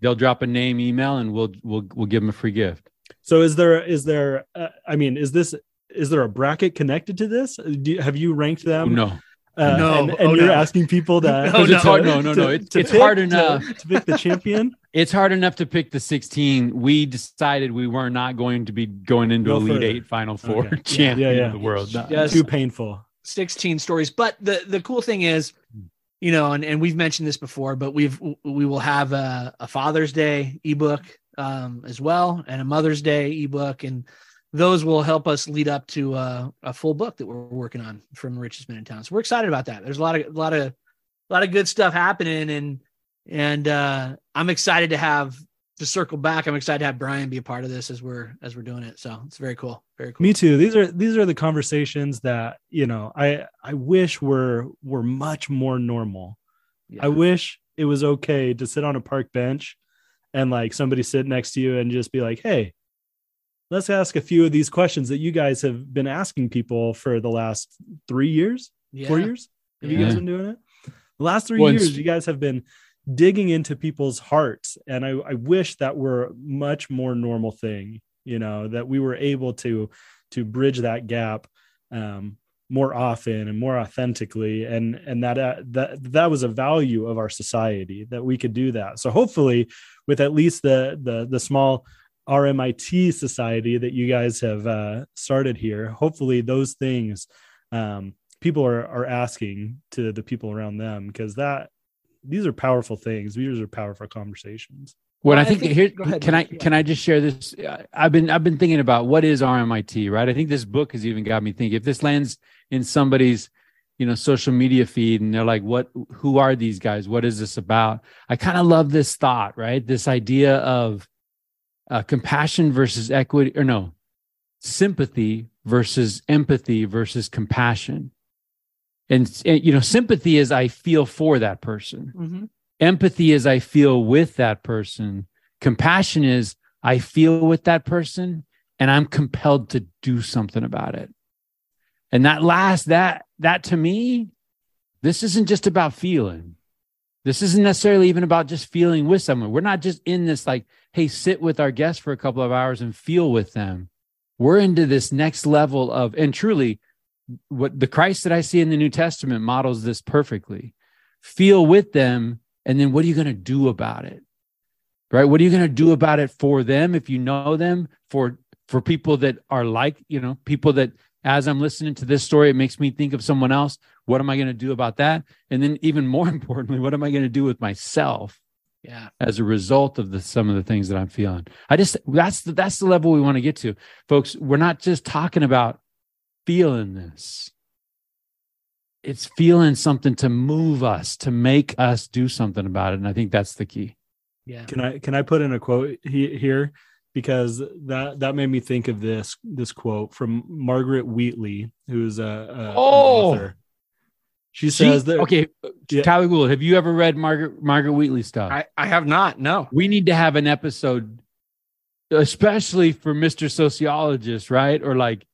Speaker 2: they'll drop a name, email, and we'll we'll we'll give them a free gift.
Speaker 3: So is there is there? Uh, I mean, is this is there a bracket connected to this? Do have you ranked them?
Speaker 2: no,
Speaker 3: Uh,
Speaker 4: No.
Speaker 3: and, and
Speaker 4: Oh,
Speaker 3: you're
Speaker 4: no.
Speaker 3: asking people that.
Speaker 4: No,
Speaker 2: Because it's
Speaker 4: no.
Speaker 2: hard. No, no, no.
Speaker 3: to-
Speaker 2: It's,
Speaker 3: to
Speaker 2: it's
Speaker 3: pick-
Speaker 2: hard
Speaker 3: to-
Speaker 2: enough.
Speaker 3: to pick the champion.
Speaker 2: It's hard enough to pick the 16. We decided we were not going to be going into
Speaker 3: Go
Speaker 2: Elite
Speaker 3: further.
Speaker 2: Eight, Final Four
Speaker 3: Okay.
Speaker 2: champion
Speaker 3: Yeah, yeah.
Speaker 2: of the world. No.
Speaker 4: Yes.
Speaker 3: Too painful.
Speaker 4: 16 stories. But the the cool thing is, you know, and, and we've mentioned this before, but we've we will have a, a Father's Day ebook um, as well and a Mother's Day ebook, and those will help us lead up to uh, a full book that we're working on from the richest men in town. So we're excited about that. There's a lot of a lot of a lot of good stuff happening, and and uh, I'm excited to have to circle back. I'm excited to have Brian be a part of this as we're as we're doing it. So it's very cool. Very cool.
Speaker 3: Me too. These are these are the conversations that you know. I I wish were were much more normal.
Speaker 4: Yeah.
Speaker 3: I wish it was okay to sit on a park bench and like somebody sit next to you and just be like, "Hey, let's ask a few of these questions that you guys have been asking people for the last three years,
Speaker 4: yeah.
Speaker 3: four years. Have you guys been doing it? The last three
Speaker 2: Well,
Speaker 3: years, you guys have been digging into people's hearts, and I, I wish that were much more normal thing. You know, that we were able to to bridge that gap um, more often and more authentically, and and that uh, that that was a value of our society that we could do that. So hopefully, with at least the the the small RMIT society that you guys have uh, started here, hopefully those things um, people are are asking to the people around them because that these are powerful things. These are powerful conversations.
Speaker 2: What
Speaker 4: Well,
Speaker 2: I
Speaker 4: I
Speaker 2: think,
Speaker 4: think-
Speaker 2: here
Speaker 4: ahead,
Speaker 2: can I
Speaker 4: Yeah.
Speaker 2: can I just share this? Uh, I've been I've been thinking about what is RMIT, right? I think this book has even got me thinking. If this lands in somebody's you know social media feed and they're like, "What? Who are these guys? What is this about?" I kind of love this thought, right? This idea of uh, compassion versus equity, or no, sympathy versus empathy versus compassion. And, and, you know, sympathy is I feel for that person.
Speaker 4: Mhm.
Speaker 2: Empathy is I feel with that person. Compassion is I feel with that person and I'm compelled to do something about it. And that last that that to me, this isn't just about feeling. This isn't necessarily even about just feeling with someone. We're not just in this like, hey, sit with our guests for a couple of hours and feel with them. We're into this next level of, and truly, what the Christ that I see in the New Testament models this perfectly. Feel with them, and then what are you going to do about it? Right? What are you going to do about it for them if you know them? For for people that are like, you know, people that as I'm listening to this story, it makes me think of someone else. What am I going to do about that? And then, even more importantly, what am I going to do with myself
Speaker 4: Yeah.
Speaker 2: as a result of the some of the things that I'm feeling? I just that's the that's the level we want to get to, folks. We're not just talking about feeling this. It's feeling something to move us, to make us do something about it. And I think that's the key.
Speaker 4: Yeah.
Speaker 3: Can I can I put in a quote he, here because that that made me think of this this quote from Margaret Wheatley, who's a, a
Speaker 2: Oh!
Speaker 3: author. She
Speaker 2: She-
Speaker 3: says that
Speaker 2: okay,
Speaker 3: Yeah.
Speaker 2: Tyler Gould, have you ever read Margaret Margaret Wheatley stuff?
Speaker 4: I, I have not. No.
Speaker 2: we need to have an episode especially for mr sociologist right or like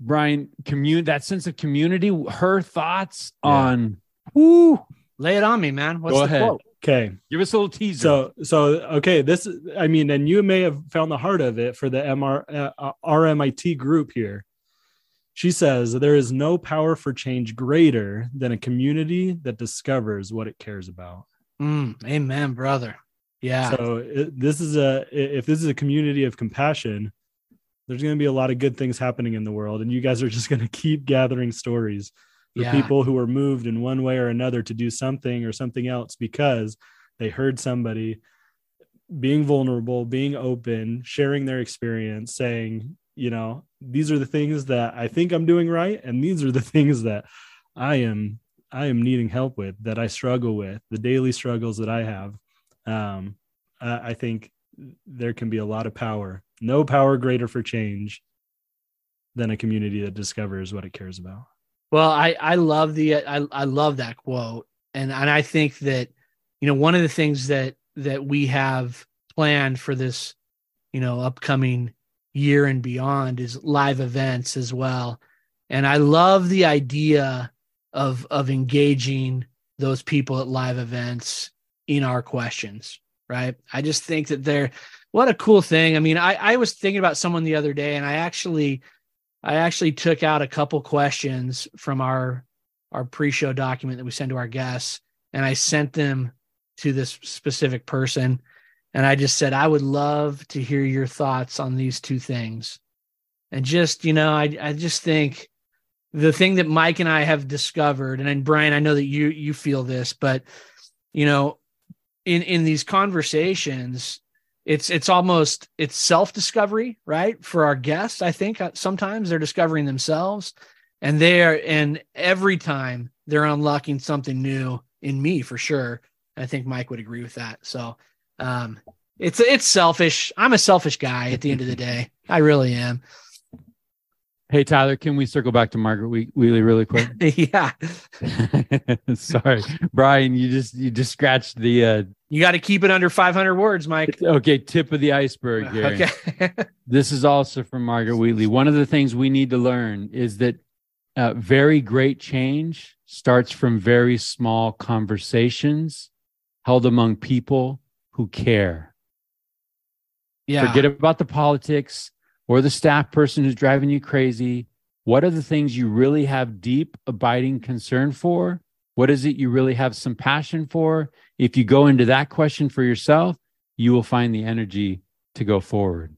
Speaker 2: brian commun that sense of community her thoughts
Speaker 3: Yeah.
Speaker 2: on whoo
Speaker 4: Lay it on me, man. What's
Speaker 2: Go
Speaker 4: the
Speaker 2: ahead.
Speaker 4: quote?
Speaker 3: okay.
Speaker 2: give us a little teaser
Speaker 3: So so okay, this I mean, and you may have found the heart of it for the MR uh, RMIT group here. She says there is no power for change greater than a community that discovers what it cares about.
Speaker 4: Mm, amen, brother. Yeah.
Speaker 3: So it, this is a if this is a community of compassion, there's going to be a lot of good things happening in the world, and you guys are just going to keep gathering stories for
Speaker 4: Yeah.
Speaker 3: people who are moved in one way or another to do something or something else because they heard somebody being vulnerable, being open, sharing their experience, saying, you know, these are the things that I think I'm doing right, and these are the things that I am I am needing help with, that I struggle with, the daily struggles that I have. Um, I, I think there can be a lot of power, no power greater for change than a community that discovers what it cares about.
Speaker 4: Well, I I love the I I love that quote, and and I think that you know one of the things that that we have planned for this you know upcoming year and beyond is live events as well, and I love the idea of of engaging those people at live events in our questions. Right? I just think that they're what a cool thing. I mean, I I was thinking about someone the other day, and I actually I actually took out a couple questions from our our pre-show document that we send to our guests, and I sent them to this specific person, and I just said, "I would love to hear your thoughts on these two things." And just you know, I I just think the thing that Mike and I have discovered, and then Brian, I know that you you feel this, but you know, in in these conversations, it's it's almost it's self-discovery right? For our guests i think uh, sometimes they're discovering themselves and they're and every time they're unlocking something new in me for sure. I think mike would agree with that. So um it's it's selfish. I'm a selfish guy at the end of the day. I really am
Speaker 2: hey tyler can we circle back to margaret Whe- wheatley really quick?
Speaker 4: Yeah.
Speaker 2: Sorry. Brian you just you just scratched the uh
Speaker 4: you got to keep it under 500 words mike.
Speaker 2: Okay tip of the iceberg here
Speaker 4: okay.
Speaker 2: This is also from Margaret Wheatley. One of the things we need to learn is that uh, very great change starts from very small conversations held among people who care.
Speaker 4: yeah.
Speaker 2: Forget about the politics or the staff person who's driving you crazy. What are the things you really have deep, abiding concern for? What is it you really have some passion for? If you go into that question for yourself, you will find the energy to go forward.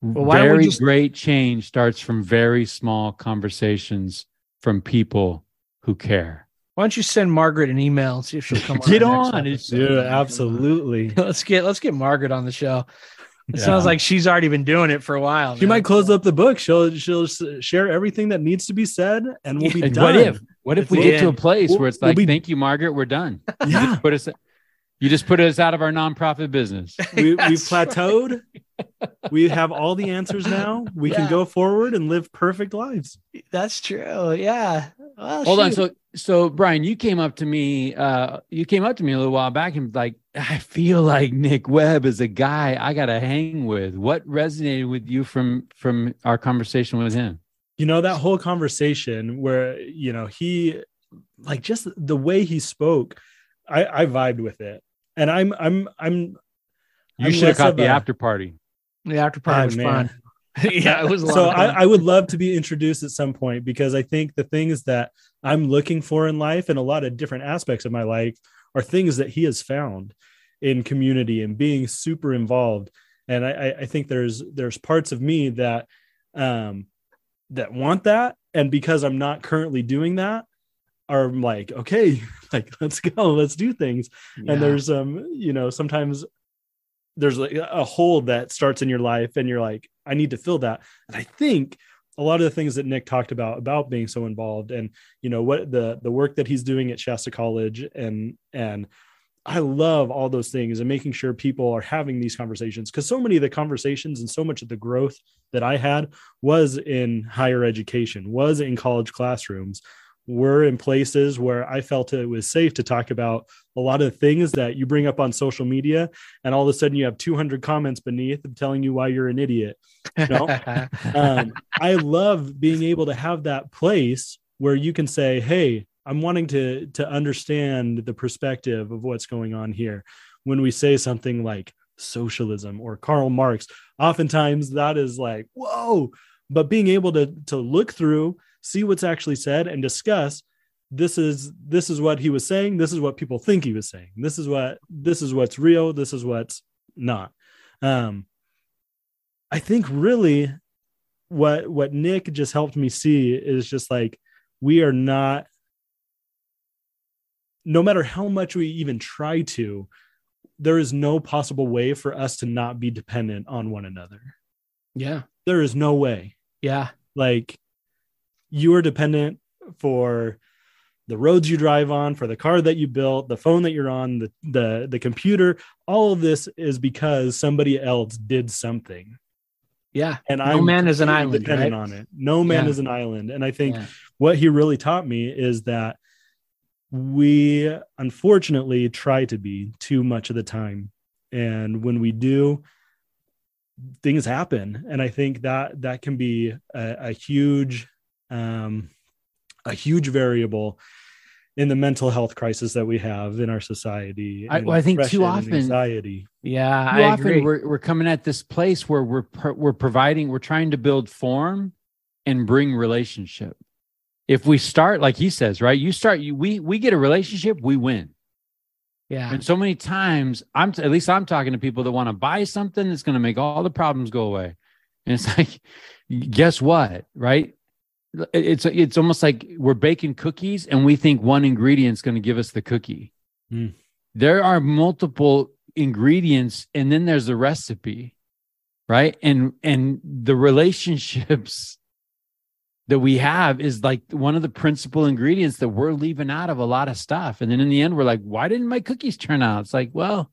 Speaker 4: Well, why don't
Speaker 2: very
Speaker 4: just-
Speaker 2: great change starts from very small conversations from people who care.
Speaker 4: why don't you send margaret an email and see if she'll come
Speaker 2: Get
Speaker 4: our next
Speaker 2: on. It's-
Speaker 4: episode?
Speaker 3: Absolutely.
Speaker 4: let's get let's get Margaret on the show. It
Speaker 2: Yeah.
Speaker 4: sounds like she's already been doing it for a while.
Speaker 3: She
Speaker 4: man.
Speaker 3: might close up the book. She'll she'll share everything that needs to be said, and we'll be done.
Speaker 2: what if? What if
Speaker 3: If
Speaker 2: we
Speaker 3: we
Speaker 2: get to a place
Speaker 3: we'll-
Speaker 2: where it's
Speaker 3: we'll
Speaker 2: like,
Speaker 3: be-
Speaker 2: "Thank you, Margaret, we're done." You
Speaker 3: Yeah,
Speaker 2: just put us. You just put us out of our nonprofit business.
Speaker 3: we, we've
Speaker 4: That's right.
Speaker 3: Plateaued, we have all the answers now. We
Speaker 4: Yeah.
Speaker 3: can go forward and live perfect lives.
Speaker 4: That's true. Yeah. Well,
Speaker 2: Hold on. So, so Brian, you came up to me. Uh, you came up to me a little while back and like, I feel like Nick Webb is a guy I gotta hang with. What resonated with you from from our conversation with him?
Speaker 3: you know that whole conversation where you know he like just the way he spoke i i vibed with it and i'm i'm i'm
Speaker 2: You
Speaker 3: I'm
Speaker 2: should have caught the
Speaker 3: a-
Speaker 2: after party.
Speaker 4: The after party
Speaker 3: Ah,
Speaker 4: was
Speaker 3: man.
Speaker 4: fun. yeah, it was a lot
Speaker 3: so. I, I would love to be introduced at some point because i think the things that i'm looking for in life and a lot of different aspects of my life are things that he has found in community and being super involved and i i- i think there's there's parts of me that um that want that and because i'm not currently doing that are like okay like let's go let's do things
Speaker 4: Yeah.
Speaker 3: and there's um you know sometimes there's like a hole that starts in your life and you're like i need to fill that. And i think a lot of the things that nick talked about about being so involved and you know what the the work that he's doing at shasta college and and i love all those things and making sure people are having these conversations. Because so many of the conversations and so much of the growth that i had was in higher education was in college classrooms were in places where i felt it was safe to talk about a lot of things that you bring up on social media and all of a sudden you have 200 comments beneath telling you why you're an idiot no. um, i love being able to have that place where you can say hey i'm wanting to to understand the perspective of what's going on here when we say something like socialism or karl marx oftentimes that is like whoa but being able to to look through see what's actually said and discuss this is this is what he was saying this is what people think he was saying this is what this is what's real this is what's not um i think really what what nick just helped me see is just like we are not no matter how much we even try to there is no possible way for us to not be dependent on one another
Speaker 4: yeah.
Speaker 3: there is no way
Speaker 4: Yeah.
Speaker 3: like you are dependent for the roads you drive on for the car that you built the phone that you're on the the the computer all of this is because somebody else did something
Speaker 4: Yeah.
Speaker 3: and
Speaker 4: No
Speaker 3: i'm
Speaker 4: man is an island,
Speaker 3: dependent
Speaker 4: right?
Speaker 3: on it no man
Speaker 4: Yeah.
Speaker 3: is an island and i think
Speaker 4: Yeah.
Speaker 3: what he really taught me is that we unfortunately try to be too much of the time and when we do things happen and i think that that can be a, a huge um a huge variable in the mental health crisis that we have in our society
Speaker 2: I- well, I think too often-
Speaker 3: anxiety
Speaker 4: Yeah.
Speaker 2: Too
Speaker 4: I
Speaker 2: often
Speaker 4: agree.
Speaker 2: we're we're coming at this place where we're pro- we're providing we're trying to build form and bring relationship. If we start like he says, right? You start you we we get a relationship, we win.
Speaker 4: yeah.
Speaker 2: And so many times I'm at least I'm talking to people that want to buy something that's going to make all the problems go away. And it's like guess what, right? It's it's almost like we're baking cookies and we think one ingredient's going to give us the cookie.
Speaker 3: Hmm.
Speaker 2: There are multiple ingredients and then there's the recipe, right? And and the relationships that we have is like one of the principal ingredients that we're leaving out of a lot of stuff. And then in the end, we're like, why didn't my cookies turn out? It's like, well,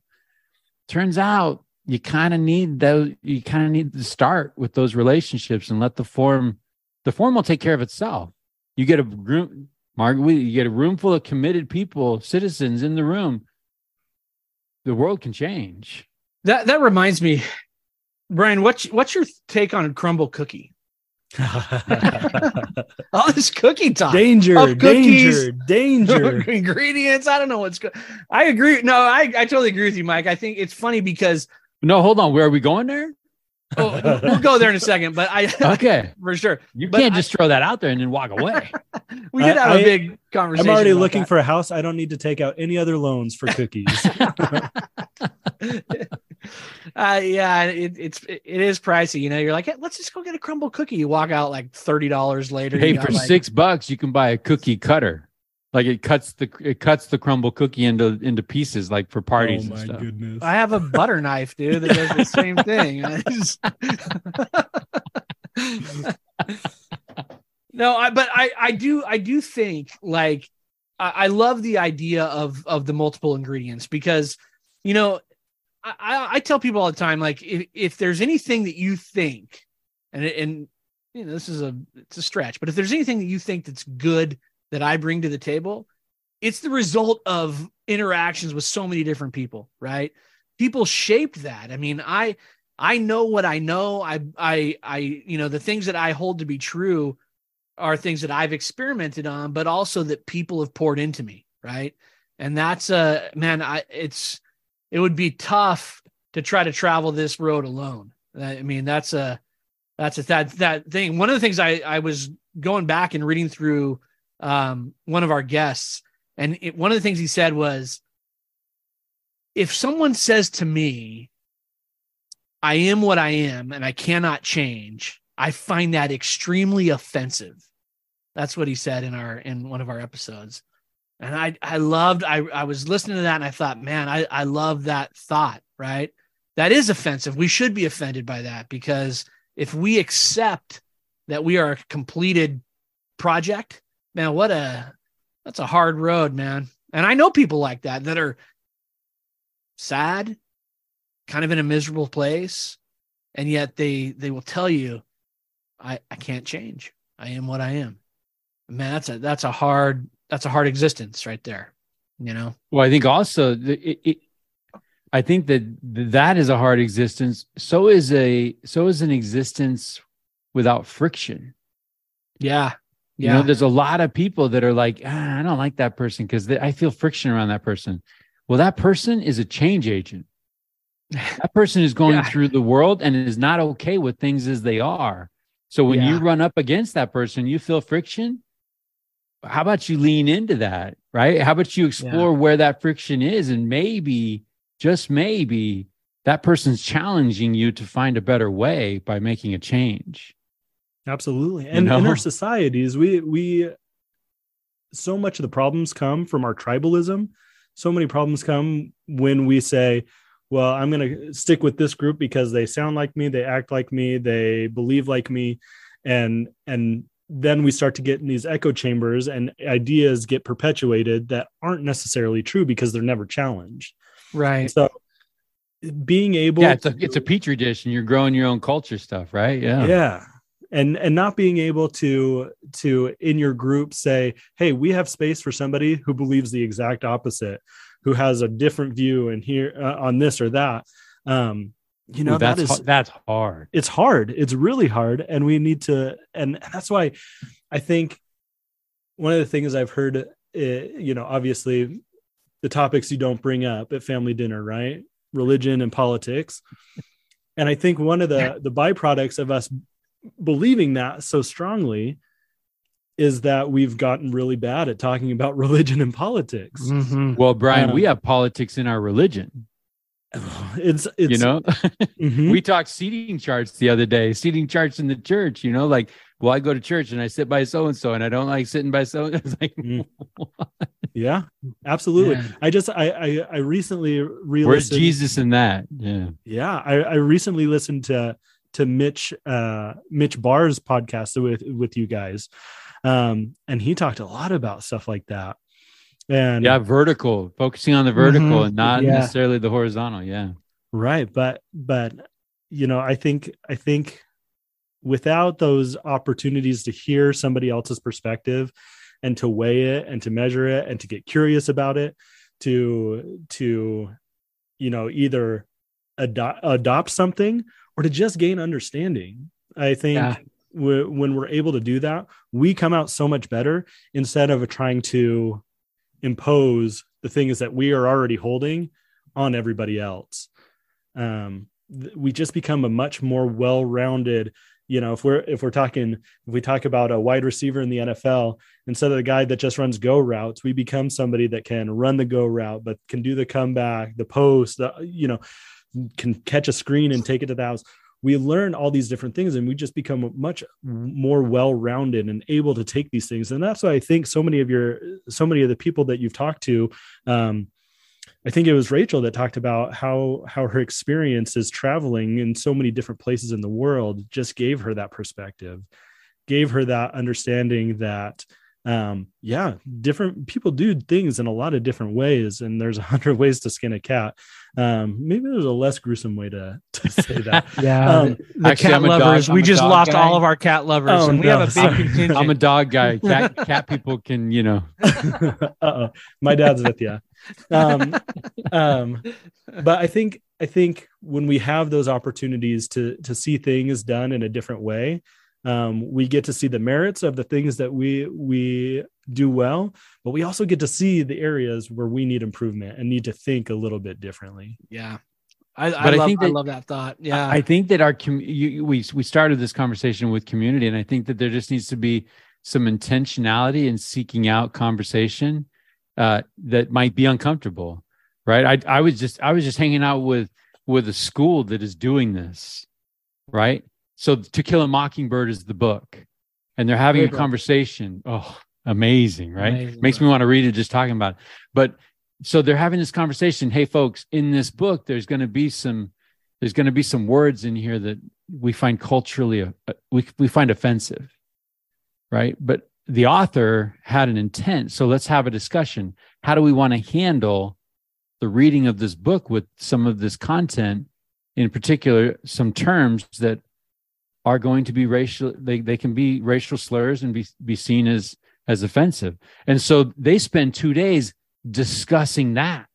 Speaker 2: turns out you kind of need those, you kind of need to start with those relationships and let the form, the form will take care of itself. You get a room, Margaret, you get a room full of committed people, citizens in the room. The world can change.
Speaker 4: That that reminds me, Brian. What's what's your take on Crumbl cookie? All this cookie talk.
Speaker 3: danger
Speaker 4: cookies.
Speaker 3: danger danger
Speaker 4: ingredients. I don't know what's good. I agree. No, I, I totally agree with you, Mike. I think it's funny because
Speaker 2: No, hold on. Where are we going there?
Speaker 4: Oh, we'll go there in a second, but I
Speaker 2: Okay.
Speaker 4: for sure
Speaker 2: You
Speaker 4: But
Speaker 2: can't
Speaker 4: I-
Speaker 2: just throw that out there and then walk away.
Speaker 4: we did
Speaker 3: I-
Speaker 4: have a
Speaker 3: I-
Speaker 4: big conversation.
Speaker 3: i'm already looking
Speaker 4: that.
Speaker 3: for a house i don't need to take out any other loans for cookies
Speaker 4: uh, yeah, it, it's it is pricey. You know, you're like, hey, let's just go get a Crumbl cookie. You walk out like thirty dollars later.
Speaker 2: hey,
Speaker 4: you got,
Speaker 2: for
Speaker 4: like-
Speaker 2: six bucks, you can buy a cookie cutter. Like it cuts the it cuts the Crumbl cookie into into pieces, like for parties
Speaker 3: oh
Speaker 2: and
Speaker 3: my
Speaker 2: stuff.
Speaker 3: goodness
Speaker 4: I have a butter knife, dude, that does the same thing. No, I, but I, I do, I do think like I, I love the idea of of the multiple ingredients because you know I, I tell people all the time, like if, if there's anything that you think, and and you know this is a it's a stretch, but if there's anything that you think that's good that I bring to the table, it's the result of interactions with so many different people, right? People shaped that. I mean, I I know what I know. I I I you know the things that I hold to be true are things that I've experimented on, but also that people have poured into me, right? And that's a uh, man. I it's it would be tough to try to travel this road alone. I mean, that's a that's a that that thing. One of the things I I was going back and reading through um, one of our guests, and it, one of the things he said was, if someone says to me, "I am what I am and I cannot change," I find that extremely offensive. That's what he said in our in one of our episodes. And I I loved I I was listening to that and I thought, man, I I love that thought, right? That is offensive. We should be offended by that because if we accept that we are a completed project, man, what a that's a hard road, man. And I know people like that that are sad, kind of in a miserable place, and yet they they will tell you, I I can't change. I am what I am. Man, that's a that's a hard that's a hard existence right there. You know.
Speaker 2: Well, I think also it, it I think that that is a hard existence. So is a so is an existence without friction.
Speaker 4: Yeah.
Speaker 2: Yeah. You know, there's a lot of people that are like, ah, I don't like that person because I feel friction around that person. Well, that person is a change agent. That person is going yeah. through the world and is not okay with things as they are. So when yeah. you run up against that person, you feel friction. How about you lean into that, right? How about you explore yeah. where that friction is and maybe, just maybe, that person's challenging you to find a better way by making a change.
Speaker 3: Absolutely. And you know? in our societies, we we so much of the problems come from our tribalism. So many problems come when we say, well, I'm going to stick with this group because they sound like me, they act like me, they believe like me and and then we start to get in these echo chambers and ideas get perpetuated that aren't necessarily true because they're never challenged.
Speaker 4: Right.
Speaker 3: So being able
Speaker 2: Yeah, it's a, it's a petri dish and you're growing your own culture stuff, right? Yeah.
Speaker 3: Yeah and and not being able to to in your group say hey we have space for somebody who believes the exact opposite who has a different view and here uh, on this or that. Um you know
Speaker 2: Ooh, that's that is, that's hard.
Speaker 3: It's hard. It's really hard and we need to and that's why i think one of the things i've heard uh, you know obviously the topics you don't bring up at family dinner right? Religion and politics. And i think one of the the byproducts of us believing that so strongly is that we've gotten really bad at talking about religion and politics.
Speaker 2: Mm-hmm. Well, Brian, um, we have politics in our religion.
Speaker 3: It's, it's
Speaker 2: you know, mm-hmm. we talked seating charts the other day, seating charts in the church, you know, like, well, I go to church and I sit by so and so and I don't like sitting by so it's like mm.
Speaker 3: Yeah, absolutely. Yeah. I just I I, I recently re
Speaker 2: Where's Jesus in that? Yeah.
Speaker 3: Yeah. I, I recently listened to to Mitch uh, Mitch Barr's podcast with with you guys, um, and he talked a lot about stuff like that. And
Speaker 2: yeah, vertical, focusing on the vertical mm-hmm, and not yeah. necessarily the horizontal. Yeah,
Speaker 3: right. But but you know, I think I think without those opportunities to hear somebody else's perspective and to weigh it and to measure it and to get curious about it to to you know either adopt adopt something or to just gain understanding. I think yeah. when we're able to do that, we come out so much better instead of trying to impose the things that we are already holding on everybody else. Um, we just become a much more well-rounded you know if we're if we're talking if we talk about a wide receiver in the NFL instead of the guy that just runs go routes we become somebody that can run the go route but can do the comeback the post the you know can catch a screen and take it to the house. We learn all these different things and we just become much more well-rounded and able to take these things. And that's why i think so many of your so many of the people that you've talked to um, i think it was rachel that talked about how how her experiences traveling in so many different places in the world just gave her that perspective gave her that understanding that um yeah different people do things in a lot of different ways and there's a hundred ways to skin a cat um maybe there's a less gruesome way to, to say that
Speaker 4: Yeah,
Speaker 3: Um,
Speaker 4: the, the
Speaker 2: actually,
Speaker 4: cat
Speaker 2: I'm a dog-
Speaker 4: lovers. We just lost
Speaker 2: guy.
Speaker 4: all of our cat lovers,
Speaker 3: Oh,
Speaker 4: and we
Speaker 3: no,
Speaker 4: have a big
Speaker 3: sorry.
Speaker 4: contingent.
Speaker 2: I'm a dog guy. Cat, cat people can, you know.
Speaker 3: uh-oh my dad's with you um um but i think i think when we have those opportunities to to see things done in a different way um, we get to see the merits of the things that we we do well but we also get to see the areas where we need improvement and need to think a little bit differently
Speaker 4: yeah, I, I,
Speaker 2: But I
Speaker 4: love,
Speaker 2: think
Speaker 4: I
Speaker 2: that-
Speaker 4: love that thought. Yeah,
Speaker 2: I think that our com- you, we we started this conversation with community, and I think that there just needs to be some intentionality in seeking out conversation uh, that might be uncomfortable, right? I I was just I was just hanging out with with a school that is doing this, right? So To Kill a Mockingbird is the book, and they're having a
Speaker 4: book.
Speaker 2: conversation. Oh, amazing, right?
Speaker 4: Amazing
Speaker 2: Makes me want to read it just talking about it. But so they're having this conversation. Hey, folks, in this book, there's going to be some there's going to be some words in here that we find culturally uh, we we find offensive, right? But the author had an intent, so let's have a discussion. How do we want to handle the reading of this book with some of this content, in particular, some terms that are going to be racial? They they can be racial slurs and be be seen as as offensive, and so they spend two days discussing that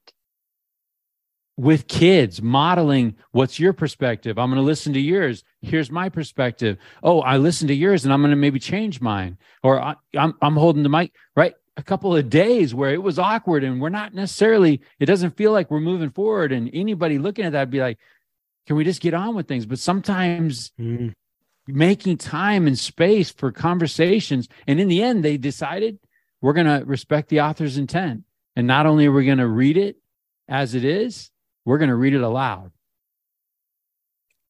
Speaker 2: with kids, modeling what's your perspective. I'm going to listen to yours. Here's my perspective. Oh, I listened to yours, and I'm going to maybe change mine. Or I, I'm I'm holding the mic right. A couple of days where it was awkward, and we're not necessarily. It doesn't feel like we're moving forward. And anybody looking at that be like, "Can we just get on with things?" But sometimes
Speaker 3: Mm,
Speaker 2: making time and space for conversations, and in the end, they decided we're going to respect the author's intent, and not only are we going to read it as it is, we're going to read it aloud.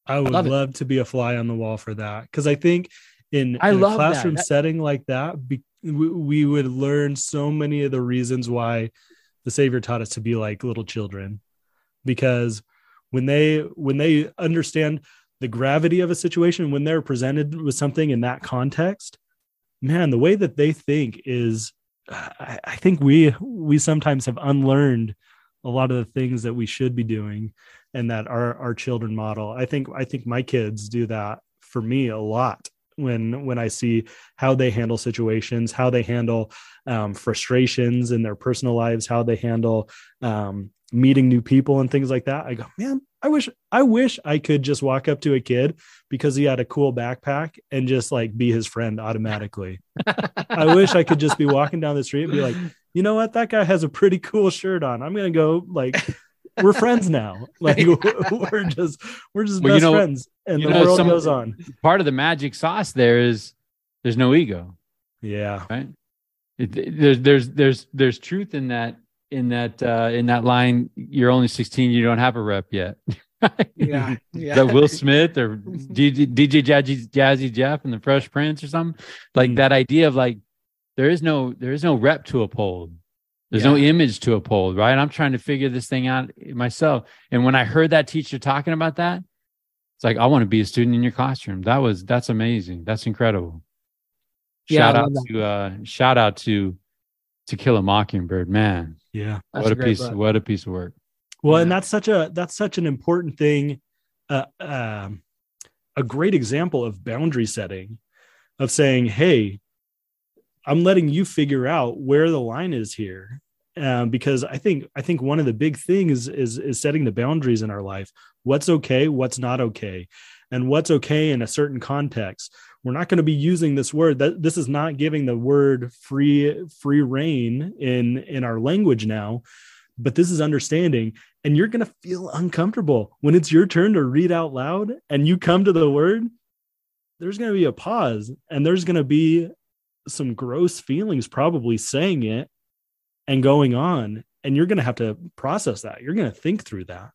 Speaker 3: i would
Speaker 4: love
Speaker 3: love, to be a fly on the wall for that. Because i think in,
Speaker 2: I
Speaker 3: in a classroom
Speaker 2: That-
Speaker 3: setting like that be, we, we would learn so many of the reasons why the savior taught us to be like little children. Because when they when they understand the gravity of a situation when they're presented with something in that context man the way that they think is i, think we we sometimes have unlearned a lot of the things that we should be doing and that our our children model. I think i think my kids do that for me a lot when when i see how they handle situations how they handle um, frustrations in their personal lives how they handle um, meeting new people and things like that. I go man i wish i wish i could just walk up to a kid because he had a cool backpack and just like be his friend automatically. I wish i could just be walking down the street and be like you know what? That guy has a pretty cool shirt on. I'm gonna go like we're friends now. Like we're just we're just
Speaker 2: Well, you
Speaker 3: best
Speaker 2: know-
Speaker 3: friends. And the
Speaker 2: know,
Speaker 3: world
Speaker 2: some-
Speaker 3: goes on.
Speaker 2: Part of the magic sauce there is there's no ego,
Speaker 3: yeah.
Speaker 2: Right? It, it- there's there's there's there's truth in that in that uh, in that line. You're only 16. You don't have a rep yet.
Speaker 4: yeah,
Speaker 2: Is
Speaker 4: yeah.
Speaker 2: that Will Smith or DJ, DJ Jazzy, Jazzy Jeff and the Fresh Prince or something like
Speaker 3: Mm.
Speaker 2: that idea of like there is no there is no rep to uphold. There's no image to uphold, right? I'm trying to figure this thing out myself. And when I heard that teacher talking about that, it's like I want to be a student in your classroom. That was that's amazing. That's incredible.
Speaker 4: Yeah,
Speaker 2: shout out
Speaker 4: that.
Speaker 2: to uh shout out to to kill a mockingbird, man.
Speaker 3: Yeah
Speaker 4: That's
Speaker 2: what a,
Speaker 4: great
Speaker 2: piece
Speaker 4: book.
Speaker 2: what a piece of work.
Speaker 3: well and that's such a that's such an important thing uh, um, a great example of boundary setting of saying hey i'm letting you figure out where the line is here um, because i think i think one of the big things is is setting the boundaries in our life what's okay what's not okay and what's okay in a certain context we're not going to be using this word that this is not giving the word free free reign in in our language now but this is understanding and you're going to feel uncomfortable when it's your turn to read out loud and you come to the word there's going to be a pause and there's going to be some gross feelings probably saying it and going on and you're going to have to process that. You're going to think through that.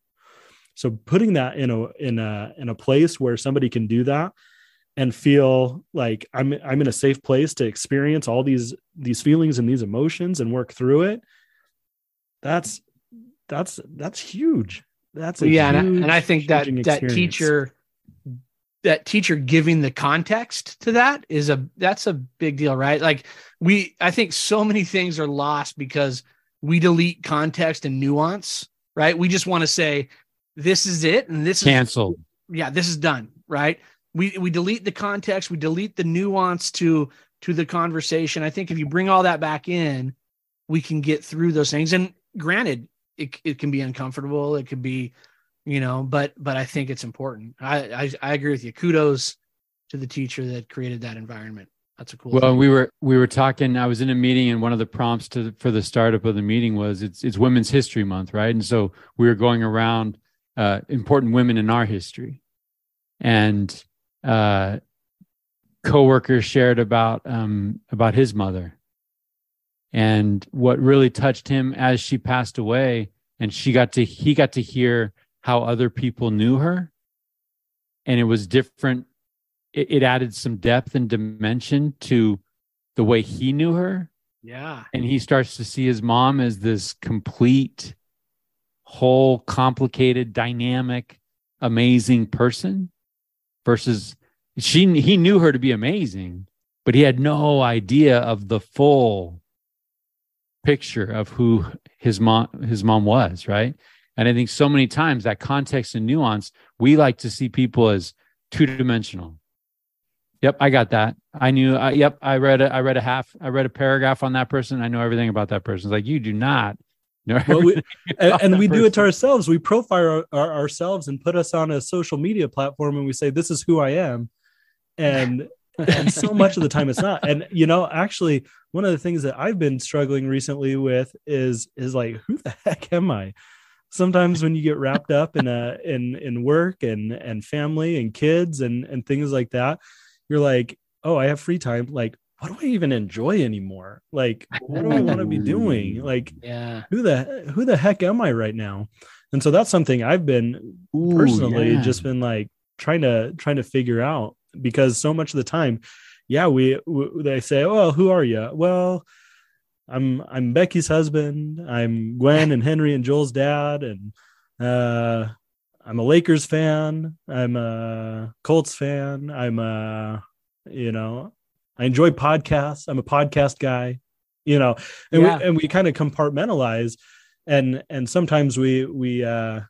Speaker 3: So putting that in a in a in a place where somebody can do that and feel like i'm i'm in a safe place to experience all these these feelings and these emotions and work through it that's that's that's huge that's a
Speaker 4: yeah, and I, and I think that
Speaker 3: changing
Speaker 4: that
Speaker 3: experience.
Speaker 4: teacher that teacher giving the context to that is a that's a big deal, right? Like we I think so many things are lost because we delete context and nuance, right? We just want to say this is it and this
Speaker 2: canceled.
Speaker 4: is yeah, this is done, right? We we delete the context, we delete the nuance to to the conversation. I think if you bring all that back in, we can get through those things. And granted, it it can be uncomfortable, it could be you know but but i think it's important I, I i agree with you kudos to the teacher that created that environment that's a cool
Speaker 2: well
Speaker 4: thing.
Speaker 2: we were we were talking i was in a meeting and one of the prompts to for the startup of the meeting was it's it's women's history month right and so we were going around uh important women in our history and uh coworkers shared about um about his mother. And what really touched him as she passed away and she got to he got to hear how other people knew her. And it was different it, it, added some depth and dimension to the way he knew her.
Speaker 4: Yeah.
Speaker 2: And he starts to see his mom as this complete whole complicated dynamic amazing person versus she he knew her to be amazing but he had no idea of the full picture of who his mom his mom was right and I think so many times that context and nuance, we like to see people as two dimensional. Yep, I got that. I knew. Uh, yep, I read a, I read a half. I read a paragraph on that person. I know everything about that person. It's like you do not
Speaker 3: Well, we, and, and we person. do it to ourselves. We profile our, our, ourselves and put us on a social media platform, and we say, "This is who I am," and and so much of the time it's not. And you know, actually, one of the things that I've been struggling recently with is is like, who the heck am I? sometimes when you get wrapped up in a in in work and and family and kids and and things like that you're like oh i have free time like what do i even enjoy anymore like what do i want to be doing like
Speaker 4: yeah
Speaker 3: who the who the heck am i right now and so that's something i've been Ooh, personally yeah. just been like trying to trying to figure out because so much of the time yeah we, we they say well, who are you well I'm I'm Becky's husband. I'm Gwen and Henry and Joel's dad, and uh, I'm a Lakers fan. I'm a Colts fan. I'm a you know I enjoy podcasts. I'm a podcast guy. You know, and yeah. we and we kind of compartmentalize, and and sometimes we we uh,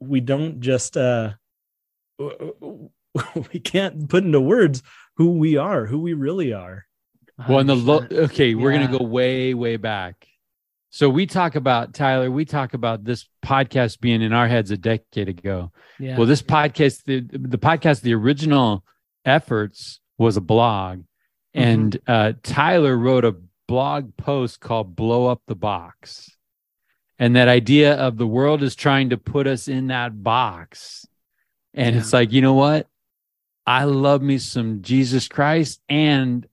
Speaker 3: we don't just uh, we can't put into words who we are, who we really are.
Speaker 2: Well, in the lo- okay, we're gonna go way, way back. So we talk about Tyler. We talk about this podcast being in our heads a decade ago. Yeah. Well, this podcast, the the podcast, the original efforts was a blog, mm-hmm. and uh, Tyler wrote a blog post called "Blow Up the Box," and that idea of the world is trying to put us in that box, and yeah. it's like you know what. I love me some Jesus Christ and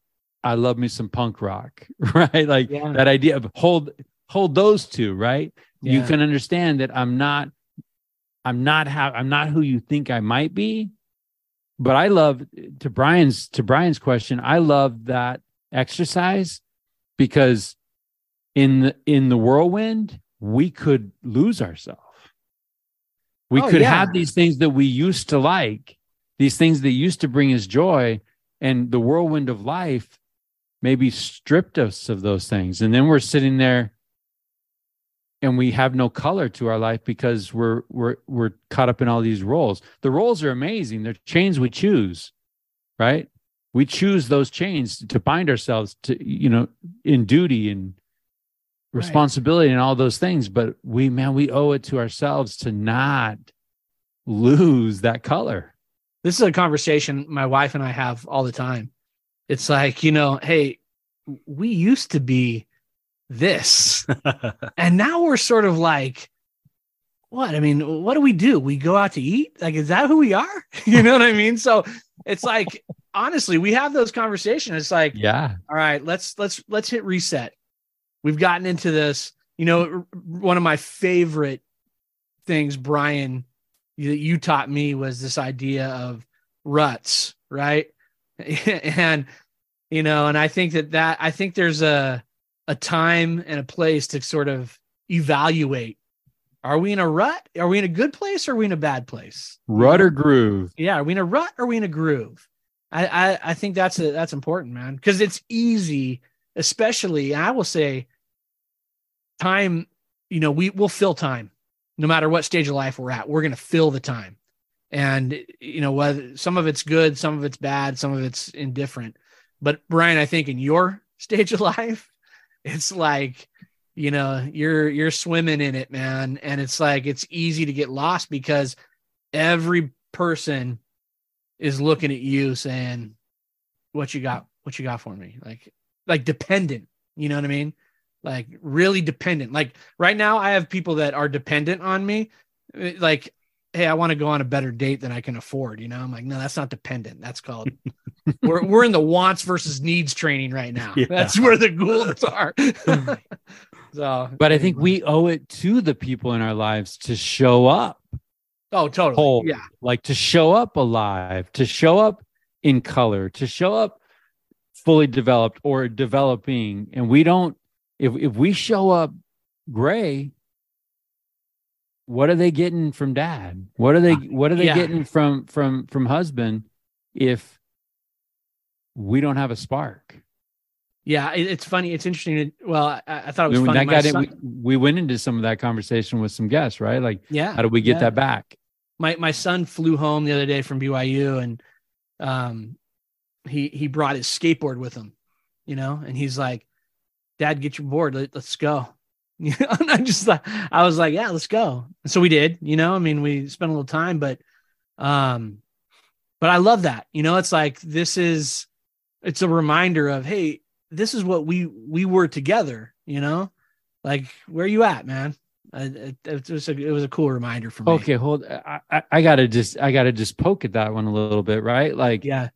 Speaker 2: I love me some punk rock, right? Like yeah. that idea of hold hold those two, right? Yeah. You can understand that I'm not I'm not how I'm not who you think I might be. But I love to Brian's to Brian's question, I love that exercise because in the in the whirlwind, we could lose ourselves. We oh, could yeah. have these things that we used to like, these things that used to bring us joy, and the whirlwind of life maybe stripped us of those things. And then we're sitting there and we have no color to our life because we're we're we're caught up in all these roles. The roles are amazing. They're chains we choose, right? We choose those chains to bind ourselves to, you know, in duty and responsibility right. and all those things. But we, man, we owe it to ourselves to not lose that color.
Speaker 4: This is a conversation my wife and I have all the time it's like, you know, hey, we used to be this. and now we're sort of like, what? I mean, what do we do? We go out to eat? Like, is that who we are? you know what I mean? So it's like, honestly, we have those conversations. It's like,
Speaker 2: yeah,
Speaker 4: all right, let's let's let's hit reset. We've gotten into this. You know, one of my favorite things, Brian, that you taught me was this idea of ruts, right? and you know and i think that that i think there's a a time and a place to sort of evaluate Are we in a rut? Are we in a good place or are we in a bad place?
Speaker 2: Rut or groove?
Speaker 4: Yeah, are we in a rut or are we in a groove? I I, I think that's a, that's important, man, because it's easy, especially. I will say, time. You know, we will fill time, no matter what stage of life we're at. We're going to fill the time, and you know whether some of it's good, some of it's bad, some of it's indifferent. But Brian, I think in your stage of life, it's like you know you're you're swimming in it man. And it's like it's easy to get lost because every person is looking at you saying what you got what you got for me? Like like dependent you know what i mean? Like really dependent. Like right now i have people that are dependent on me. Like hey i want to go on a better date than i can afford you know? I'm like no that's not dependent. That's called we're, we're in the wants versus needs training right now.
Speaker 3: Yeah.
Speaker 4: that's where the goulds are. So
Speaker 2: But I think we owe it to the people in our lives to show up.
Speaker 4: Oh totally.
Speaker 2: Whole,
Speaker 4: yeah.
Speaker 2: like to show up alive, to show up in color, to show up fully developed or developing. And we don't, if if we show up gray, what are they getting from dad? What are they what are they
Speaker 4: Yeah.
Speaker 2: getting from from from husband if we don't have a spark?
Speaker 4: Yeah, it's funny. It's interesting. Well, I, I thought it was funny.
Speaker 2: that got in, we, we went into some of that conversation with some guests, right? Like,
Speaker 4: yeah,
Speaker 2: how do we get
Speaker 4: yeah.
Speaker 2: that back?
Speaker 4: my my son flew home the other day from BYU and um he he brought his skateboard with him, you know, and he's like, "Dad, get your board. Let, let's go." You know, I just thought I was like, "Yeah, let's go." And so we did. You know, I mean, we spent a little time, but um, but I love that. You know, it's like this is it's a reminder of hey, this is what we we were together. You know, like where you at, man? I, it, it was a it was a cool reminder for me.
Speaker 2: Okay, hold. I, I, I gotta just, I gotta just poke at that one a little bit, right? Like,
Speaker 4: Yeah.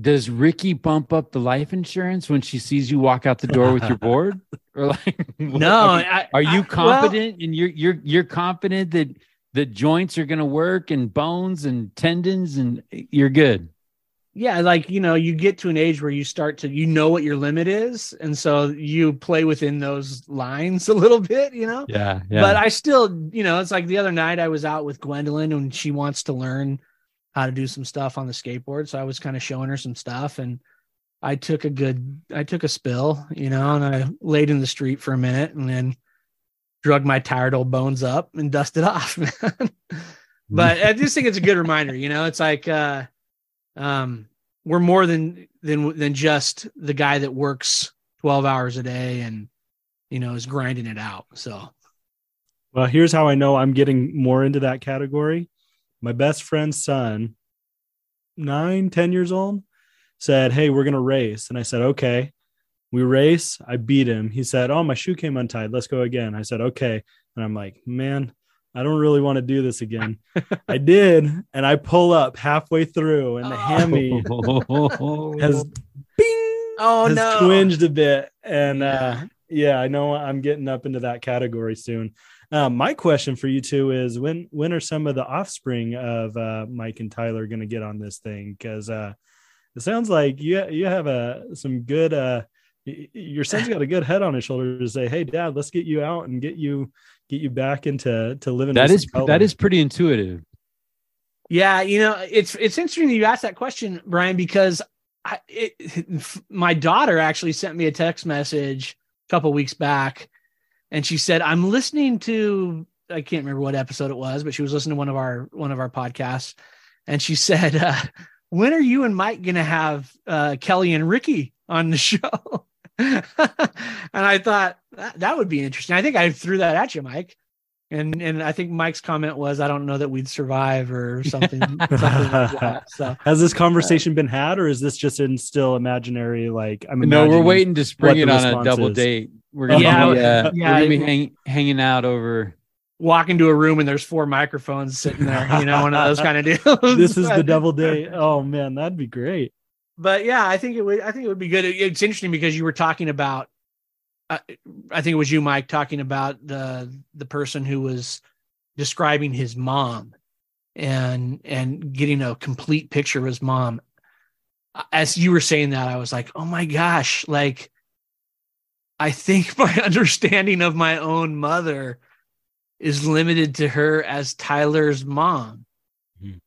Speaker 2: Does Ricky bump up the life insurance when she sees you walk out the door with your board, or like,
Speaker 4: No,
Speaker 2: mean,
Speaker 4: I,
Speaker 2: are you
Speaker 4: I-
Speaker 2: confident and you're you're you're confident that the joints are gonna work and bones and tendons and you're good?
Speaker 4: yeah, like you know, you get to an age where you start to you know what your limit is, and so you play within those lines a little bit, you know.
Speaker 2: Yeah, Yeah,
Speaker 4: But I still, you know, it's like the other night I was out with Gwendolyn and she wants to learn how to do some stuff on the skateboard, so I was kind of showing her some stuff, and I took a good, I took a spill, you know, and I laid in the street for a minute, and then drug my tired old bones up and dusted off, man. but I just think it's a good reminder, you know, it's like uh um we're more than than than just the guy that works 12 hours a day and you know is grinding it out. So
Speaker 3: Well, here's how I know I'm getting more into that category. My best friend's son, nine, 10 years old, said, Hey, we're going to race. And I said, Okay. We race. I beat him. He said, Oh, my shoe came untied. Let's go again. I said, Okay. And I'm like, Man, I don't really want to do this again. I did. And I pull up halfway through, and the
Speaker 4: Oh.
Speaker 3: hammy has bing,
Speaker 4: oh
Speaker 3: has
Speaker 4: no.
Speaker 3: twinged a bit. And uh,
Speaker 4: Yeah.
Speaker 3: yeah, I know I'm getting up into that category soon. Um, my question for you two is when when are some of the offspring of uh, Mike and Tyler going to get on this thing? Because uh, it sounds like you you have a some good. Uh, your son's got a good head on his shoulders to say, "Hey, Dad, let's get you out and get you get you back into to living."
Speaker 2: that
Speaker 3: with
Speaker 2: is
Speaker 3: some
Speaker 2: that
Speaker 3: color."
Speaker 2: is pretty intuitive.
Speaker 4: Yeah, you know, it's it's interesting that you asked that question, Brian, because I it, my daughter actually sent me a text message a couple weeks back, and she said, "I'm listening to I can't remember what episode it was, but she was listening to one of our one of our podcasts, and she said, uh, "When are you and Mike gonna have uh, Kelly and Ricky on the show?" and I thought that, that would be interesting. I think I threw that at you, Mike. And and I think Mike's comment was, I don't know that we'd survive or something. something like that. So
Speaker 3: Has this conversation been had, or is this just in still imaginary? Like I'm
Speaker 2: no, we're waiting to spring
Speaker 3: what
Speaker 2: it
Speaker 3: the
Speaker 2: on a double
Speaker 3: is.
Speaker 2: date. We're gonna
Speaker 4: Yeah,
Speaker 2: be, uh,
Speaker 4: yeah,
Speaker 2: we're gonna be hang, hanging out over.
Speaker 4: walk into a room and there's four microphones sitting there, you know, one of those kind of deals.
Speaker 3: This is the double date. Oh man, that'd be great.
Speaker 4: But yeah, I think it would. I think it would be good. It's interesting because you were talking about. Uh, I think it was you, Mike, talking about the the person who was describing his mom, and and getting a complete picture of his mom. As you were saying that, I was like, oh my gosh, like. I think my understanding of my own mother is limited to her as Tyler's mom.
Speaker 3: Mhm.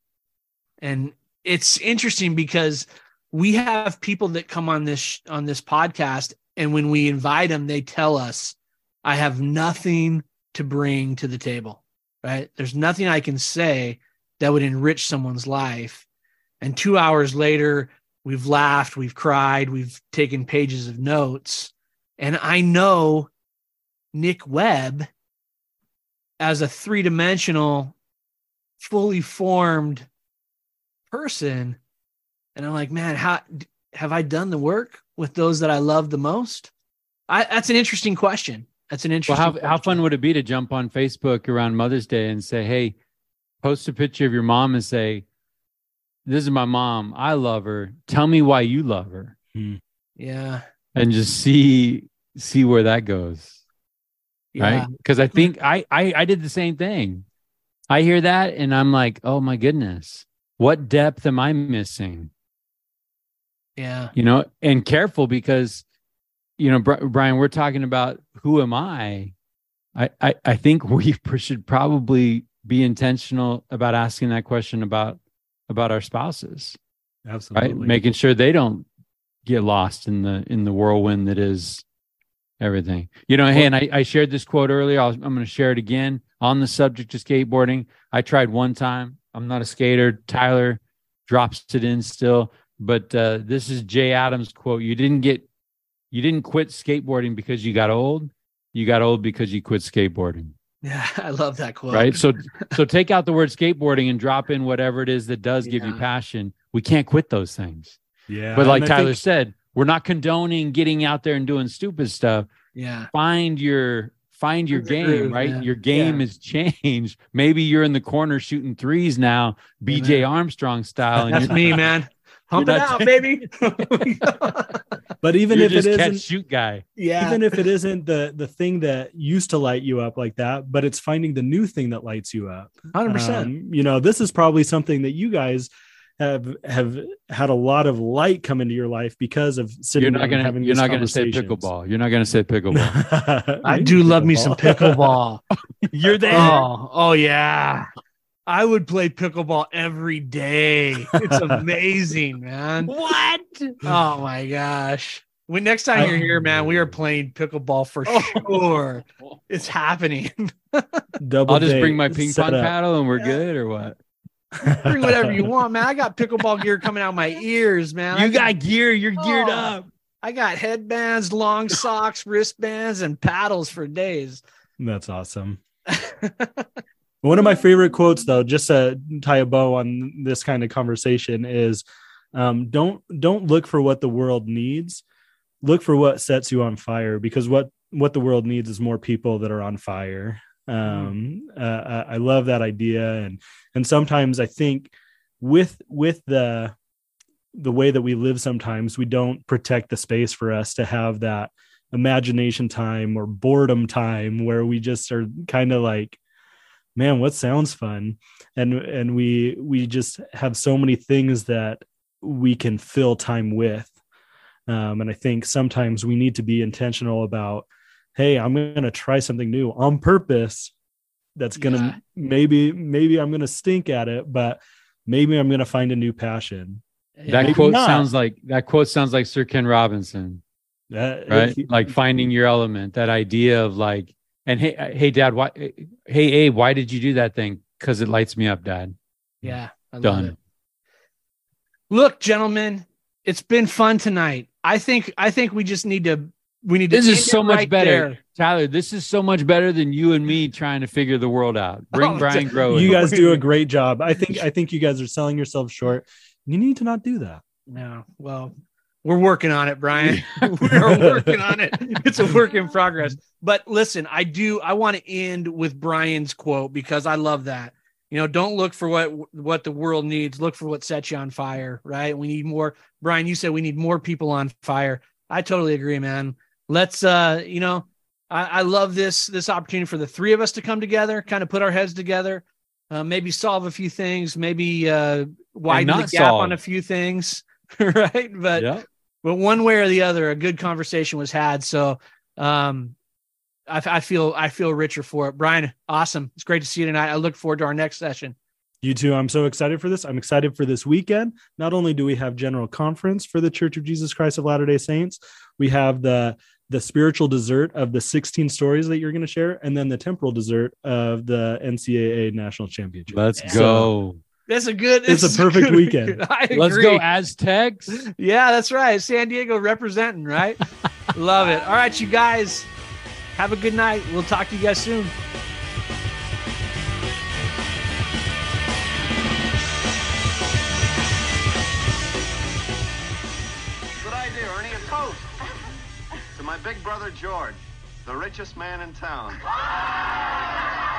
Speaker 4: And it's interesting because we have people that come on this on this podcast and when we invite them they tell us I have nothing to bring to the table. Right? There's nothing I can say that would enrich someone's life. And 2 hours later we've laughed, we've cried, we've taken pages of notes and I know Nick Webb as a three dimensional, fully formed person. And I'm like, man, how have I done the work with those that I love the most? I, that's an interesting question. That's an
Speaker 2: Well,
Speaker 4: interesting.
Speaker 2: how, how fun would it be to jump on Facebook around Mother's Day and say, hey, post a picture of your mom and say, this is my mom. I love her. Tell me why you love her. Hmm.
Speaker 4: Yeah.
Speaker 2: And just see see where that goes.
Speaker 4: Yeah.
Speaker 2: Right. Because I mm-hmm. think I, I I did the same thing. I hear that and I'm like, oh my goodness, what depth am I missing?
Speaker 4: Yeah.
Speaker 2: you know and careful because you know brian we're talking about who am i i i, I think we should probably be intentional about asking that question about about our spouses
Speaker 3: Absolutely.
Speaker 2: right making sure they don't get lost in the in the whirlwind that is everything. You know hey and i, I shared this quote earlier. I'll, i'm going to share it again on the subject of skateboarding. I tried one time. I'm not a skater. Tyler drops it in still. But uh, this is jay adams quote. You didn't get you didn't quit skateboarding because you got old. You got old because you quit skateboarding.
Speaker 4: Yeah. I love that quote.
Speaker 2: right? So so take out the word skateboarding and drop in whatever it is that does give you passion. We can't quit those things.
Speaker 3: Yeah.
Speaker 2: but like Tyler
Speaker 3: think-
Speaker 2: said, we're not condoning getting out there and doing stupid stuff.
Speaker 4: Yeah.
Speaker 2: Find your find your
Speaker 4: Find your
Speaker 2: game,
Speaker 4: groove,
Speaker 2: right?
Speaker 4: man.
Speaker 2: Your game
Speaker 4: Yeah.
Speaker 2: has changed. Maybe you're in the corner shooting threes now, BJ
Speaker 4: Amen.
Speaker 2: Armstrong style, and
Speaker 4: That's
Speaker 2: you're,
Speaker 4: me, man. Pump it
Speaker 2: You're not-
Speaker 4: out, baby.
Speaker 3: but even
Speaker 2: you're
Speaker 3: if it
Speaker 2: just catch
Speaker 3: isn't
Speaker 2: shoot guy.
Speaker 4: yeah.
Speaker 3: even if it isn't the the thing that used to light you up like that but it's finding the new thing that lights you up
Speaker 4: 100%.
Speaker 3: Um, you know this is probably something that you guys have have had a lot of light come into your life because of sitting
Speaker 2: You're not gonna
Speaker 3: having
Speaker 2: you're not gonna say pickleball. You're not gonna say pickleball.
Speaker 4: I do love me some pickleball.
Speaker 2: you're there.
Speaker 4: Oh, oh yeah. I would play pickleball every day. It's amazing, man.
Speaker 2: what?
Speaker 4: Oh my gosh. When next time you're here, man, we are playing pickleball for oh. sure. It's happening.
Speaker 3: Double
Speaker 2: I'll just bring my ping pong
Speaker 3: up.
Speaker 2: paddle and we're good, or what?
Speaker 4: Bring whatever you want, man. I got pickleball gear coming out my ears, man.
Speaker 2: You got gear. You're geared
Speaker 4: Oh.
Speaker 2: up.
Speaker 4: I got headbands, long socks, wristbands, and paddles for days.
Speaker 3: That's awesome. One of my favorite quotes, though, just to tie a bow on this kind of conversation, is um, "Don't don't look for what the world needs. Look for what sets you on fire. Because what what the world needs is more people that are on fire." Um, uh, I love that idea, and and sometimes I think with with the the way that we live, sometimes we don't protect the space for us to have that imagination time or boredom time where we just are kind of like man what sounds fun? And and we we just have so many things that we can fill time with. Um, and i think sometimes we need to be intentional about hey i'm going to try something new on purpose that's going to
Speaker 4: Yeah.
Speaker 3: maybe maybe i'm going to stink at it but maybe i'm going to find a new passion
Speaker 2: That
Speaker 3: Maybe
Speaker 2: quote
Speaker 3: not.
Speaker 2: sounds like that quote sounds like Sir Ken Robinson.
Speaker 3: That-
Speaker 2: right? like finding your element, that idea of like, and hey, uh, hey, dad, why, hey, Abe, why did you do that thing? Because it lights me up, dad.
Speaker 4: Yeah, I love
Speaker 2: Done.
Speaker 4: it. Look, gentlemen, it's been fun tonight. I think I think we just need to we need to
Speaker 2: This is so much
Speaker 4: right
Speaker 2: better,
Speaker 4: there.
Speaker 2: Tyler. This is so much better than you and me trying to figure the world out. Bring
Speaker 4: Oh,
Speaker 2: Brian Grow.
Speaker 3: you guys do a great job i think i think you guys are selling yourselves short you need to not do that
Speaker 4: No, well, we're working on it, Brian. we're working on it. It's a work in progress. But listen, I do. I want to end with Brian's quote because I love that. You know, don't look for what what the world needs. Look for what sets you on fire. Right? We need more. Brian, you said we need more people on fire. I totally agree, man. Let's. uh You know, I, I love this this opportunity for the three of us to come together, kind of put our heads together, uh, maybe solve a few things, maybe uh widen the gap
Speaker 2: solve.
Speaker 4: on a few things. right? But
Speaker 2: Yeah.
Speaker 4: but one way or the other, a good conversation was had. So um I, I feel I feel richer for it. Brian, awesome. It's great to see you tonight. I look forward to our next session.
Speaker 3: You too. I'm so excited for this. I'm excited for this weekend. Not only do we have general conference for the Church of Jesus Christ of Latter-day Saints, we have the the spiritual dessert of the 16 stories that you're going to share, and then the temporal dessert of the NCAA national championship.
Speaker 2: Let's
Speaker 4: Yeah.
Speaker 2: go.
Speaker 4: That's a good.
Speaker 3: It's a
Speaker 4: this is
Speaker 3: perfect
Speaker 4: good
Speaker 3: weekend.
Speaker 4: I agree.
Speaker 2: Let's go Aztecs.
Speaker 4: Yeah, that's right. San Diego representing, right? Love it. All right, you guys. Have a good night. We'll talk to you guys soon.
Speaker 5: Big brother George, the richest man in town.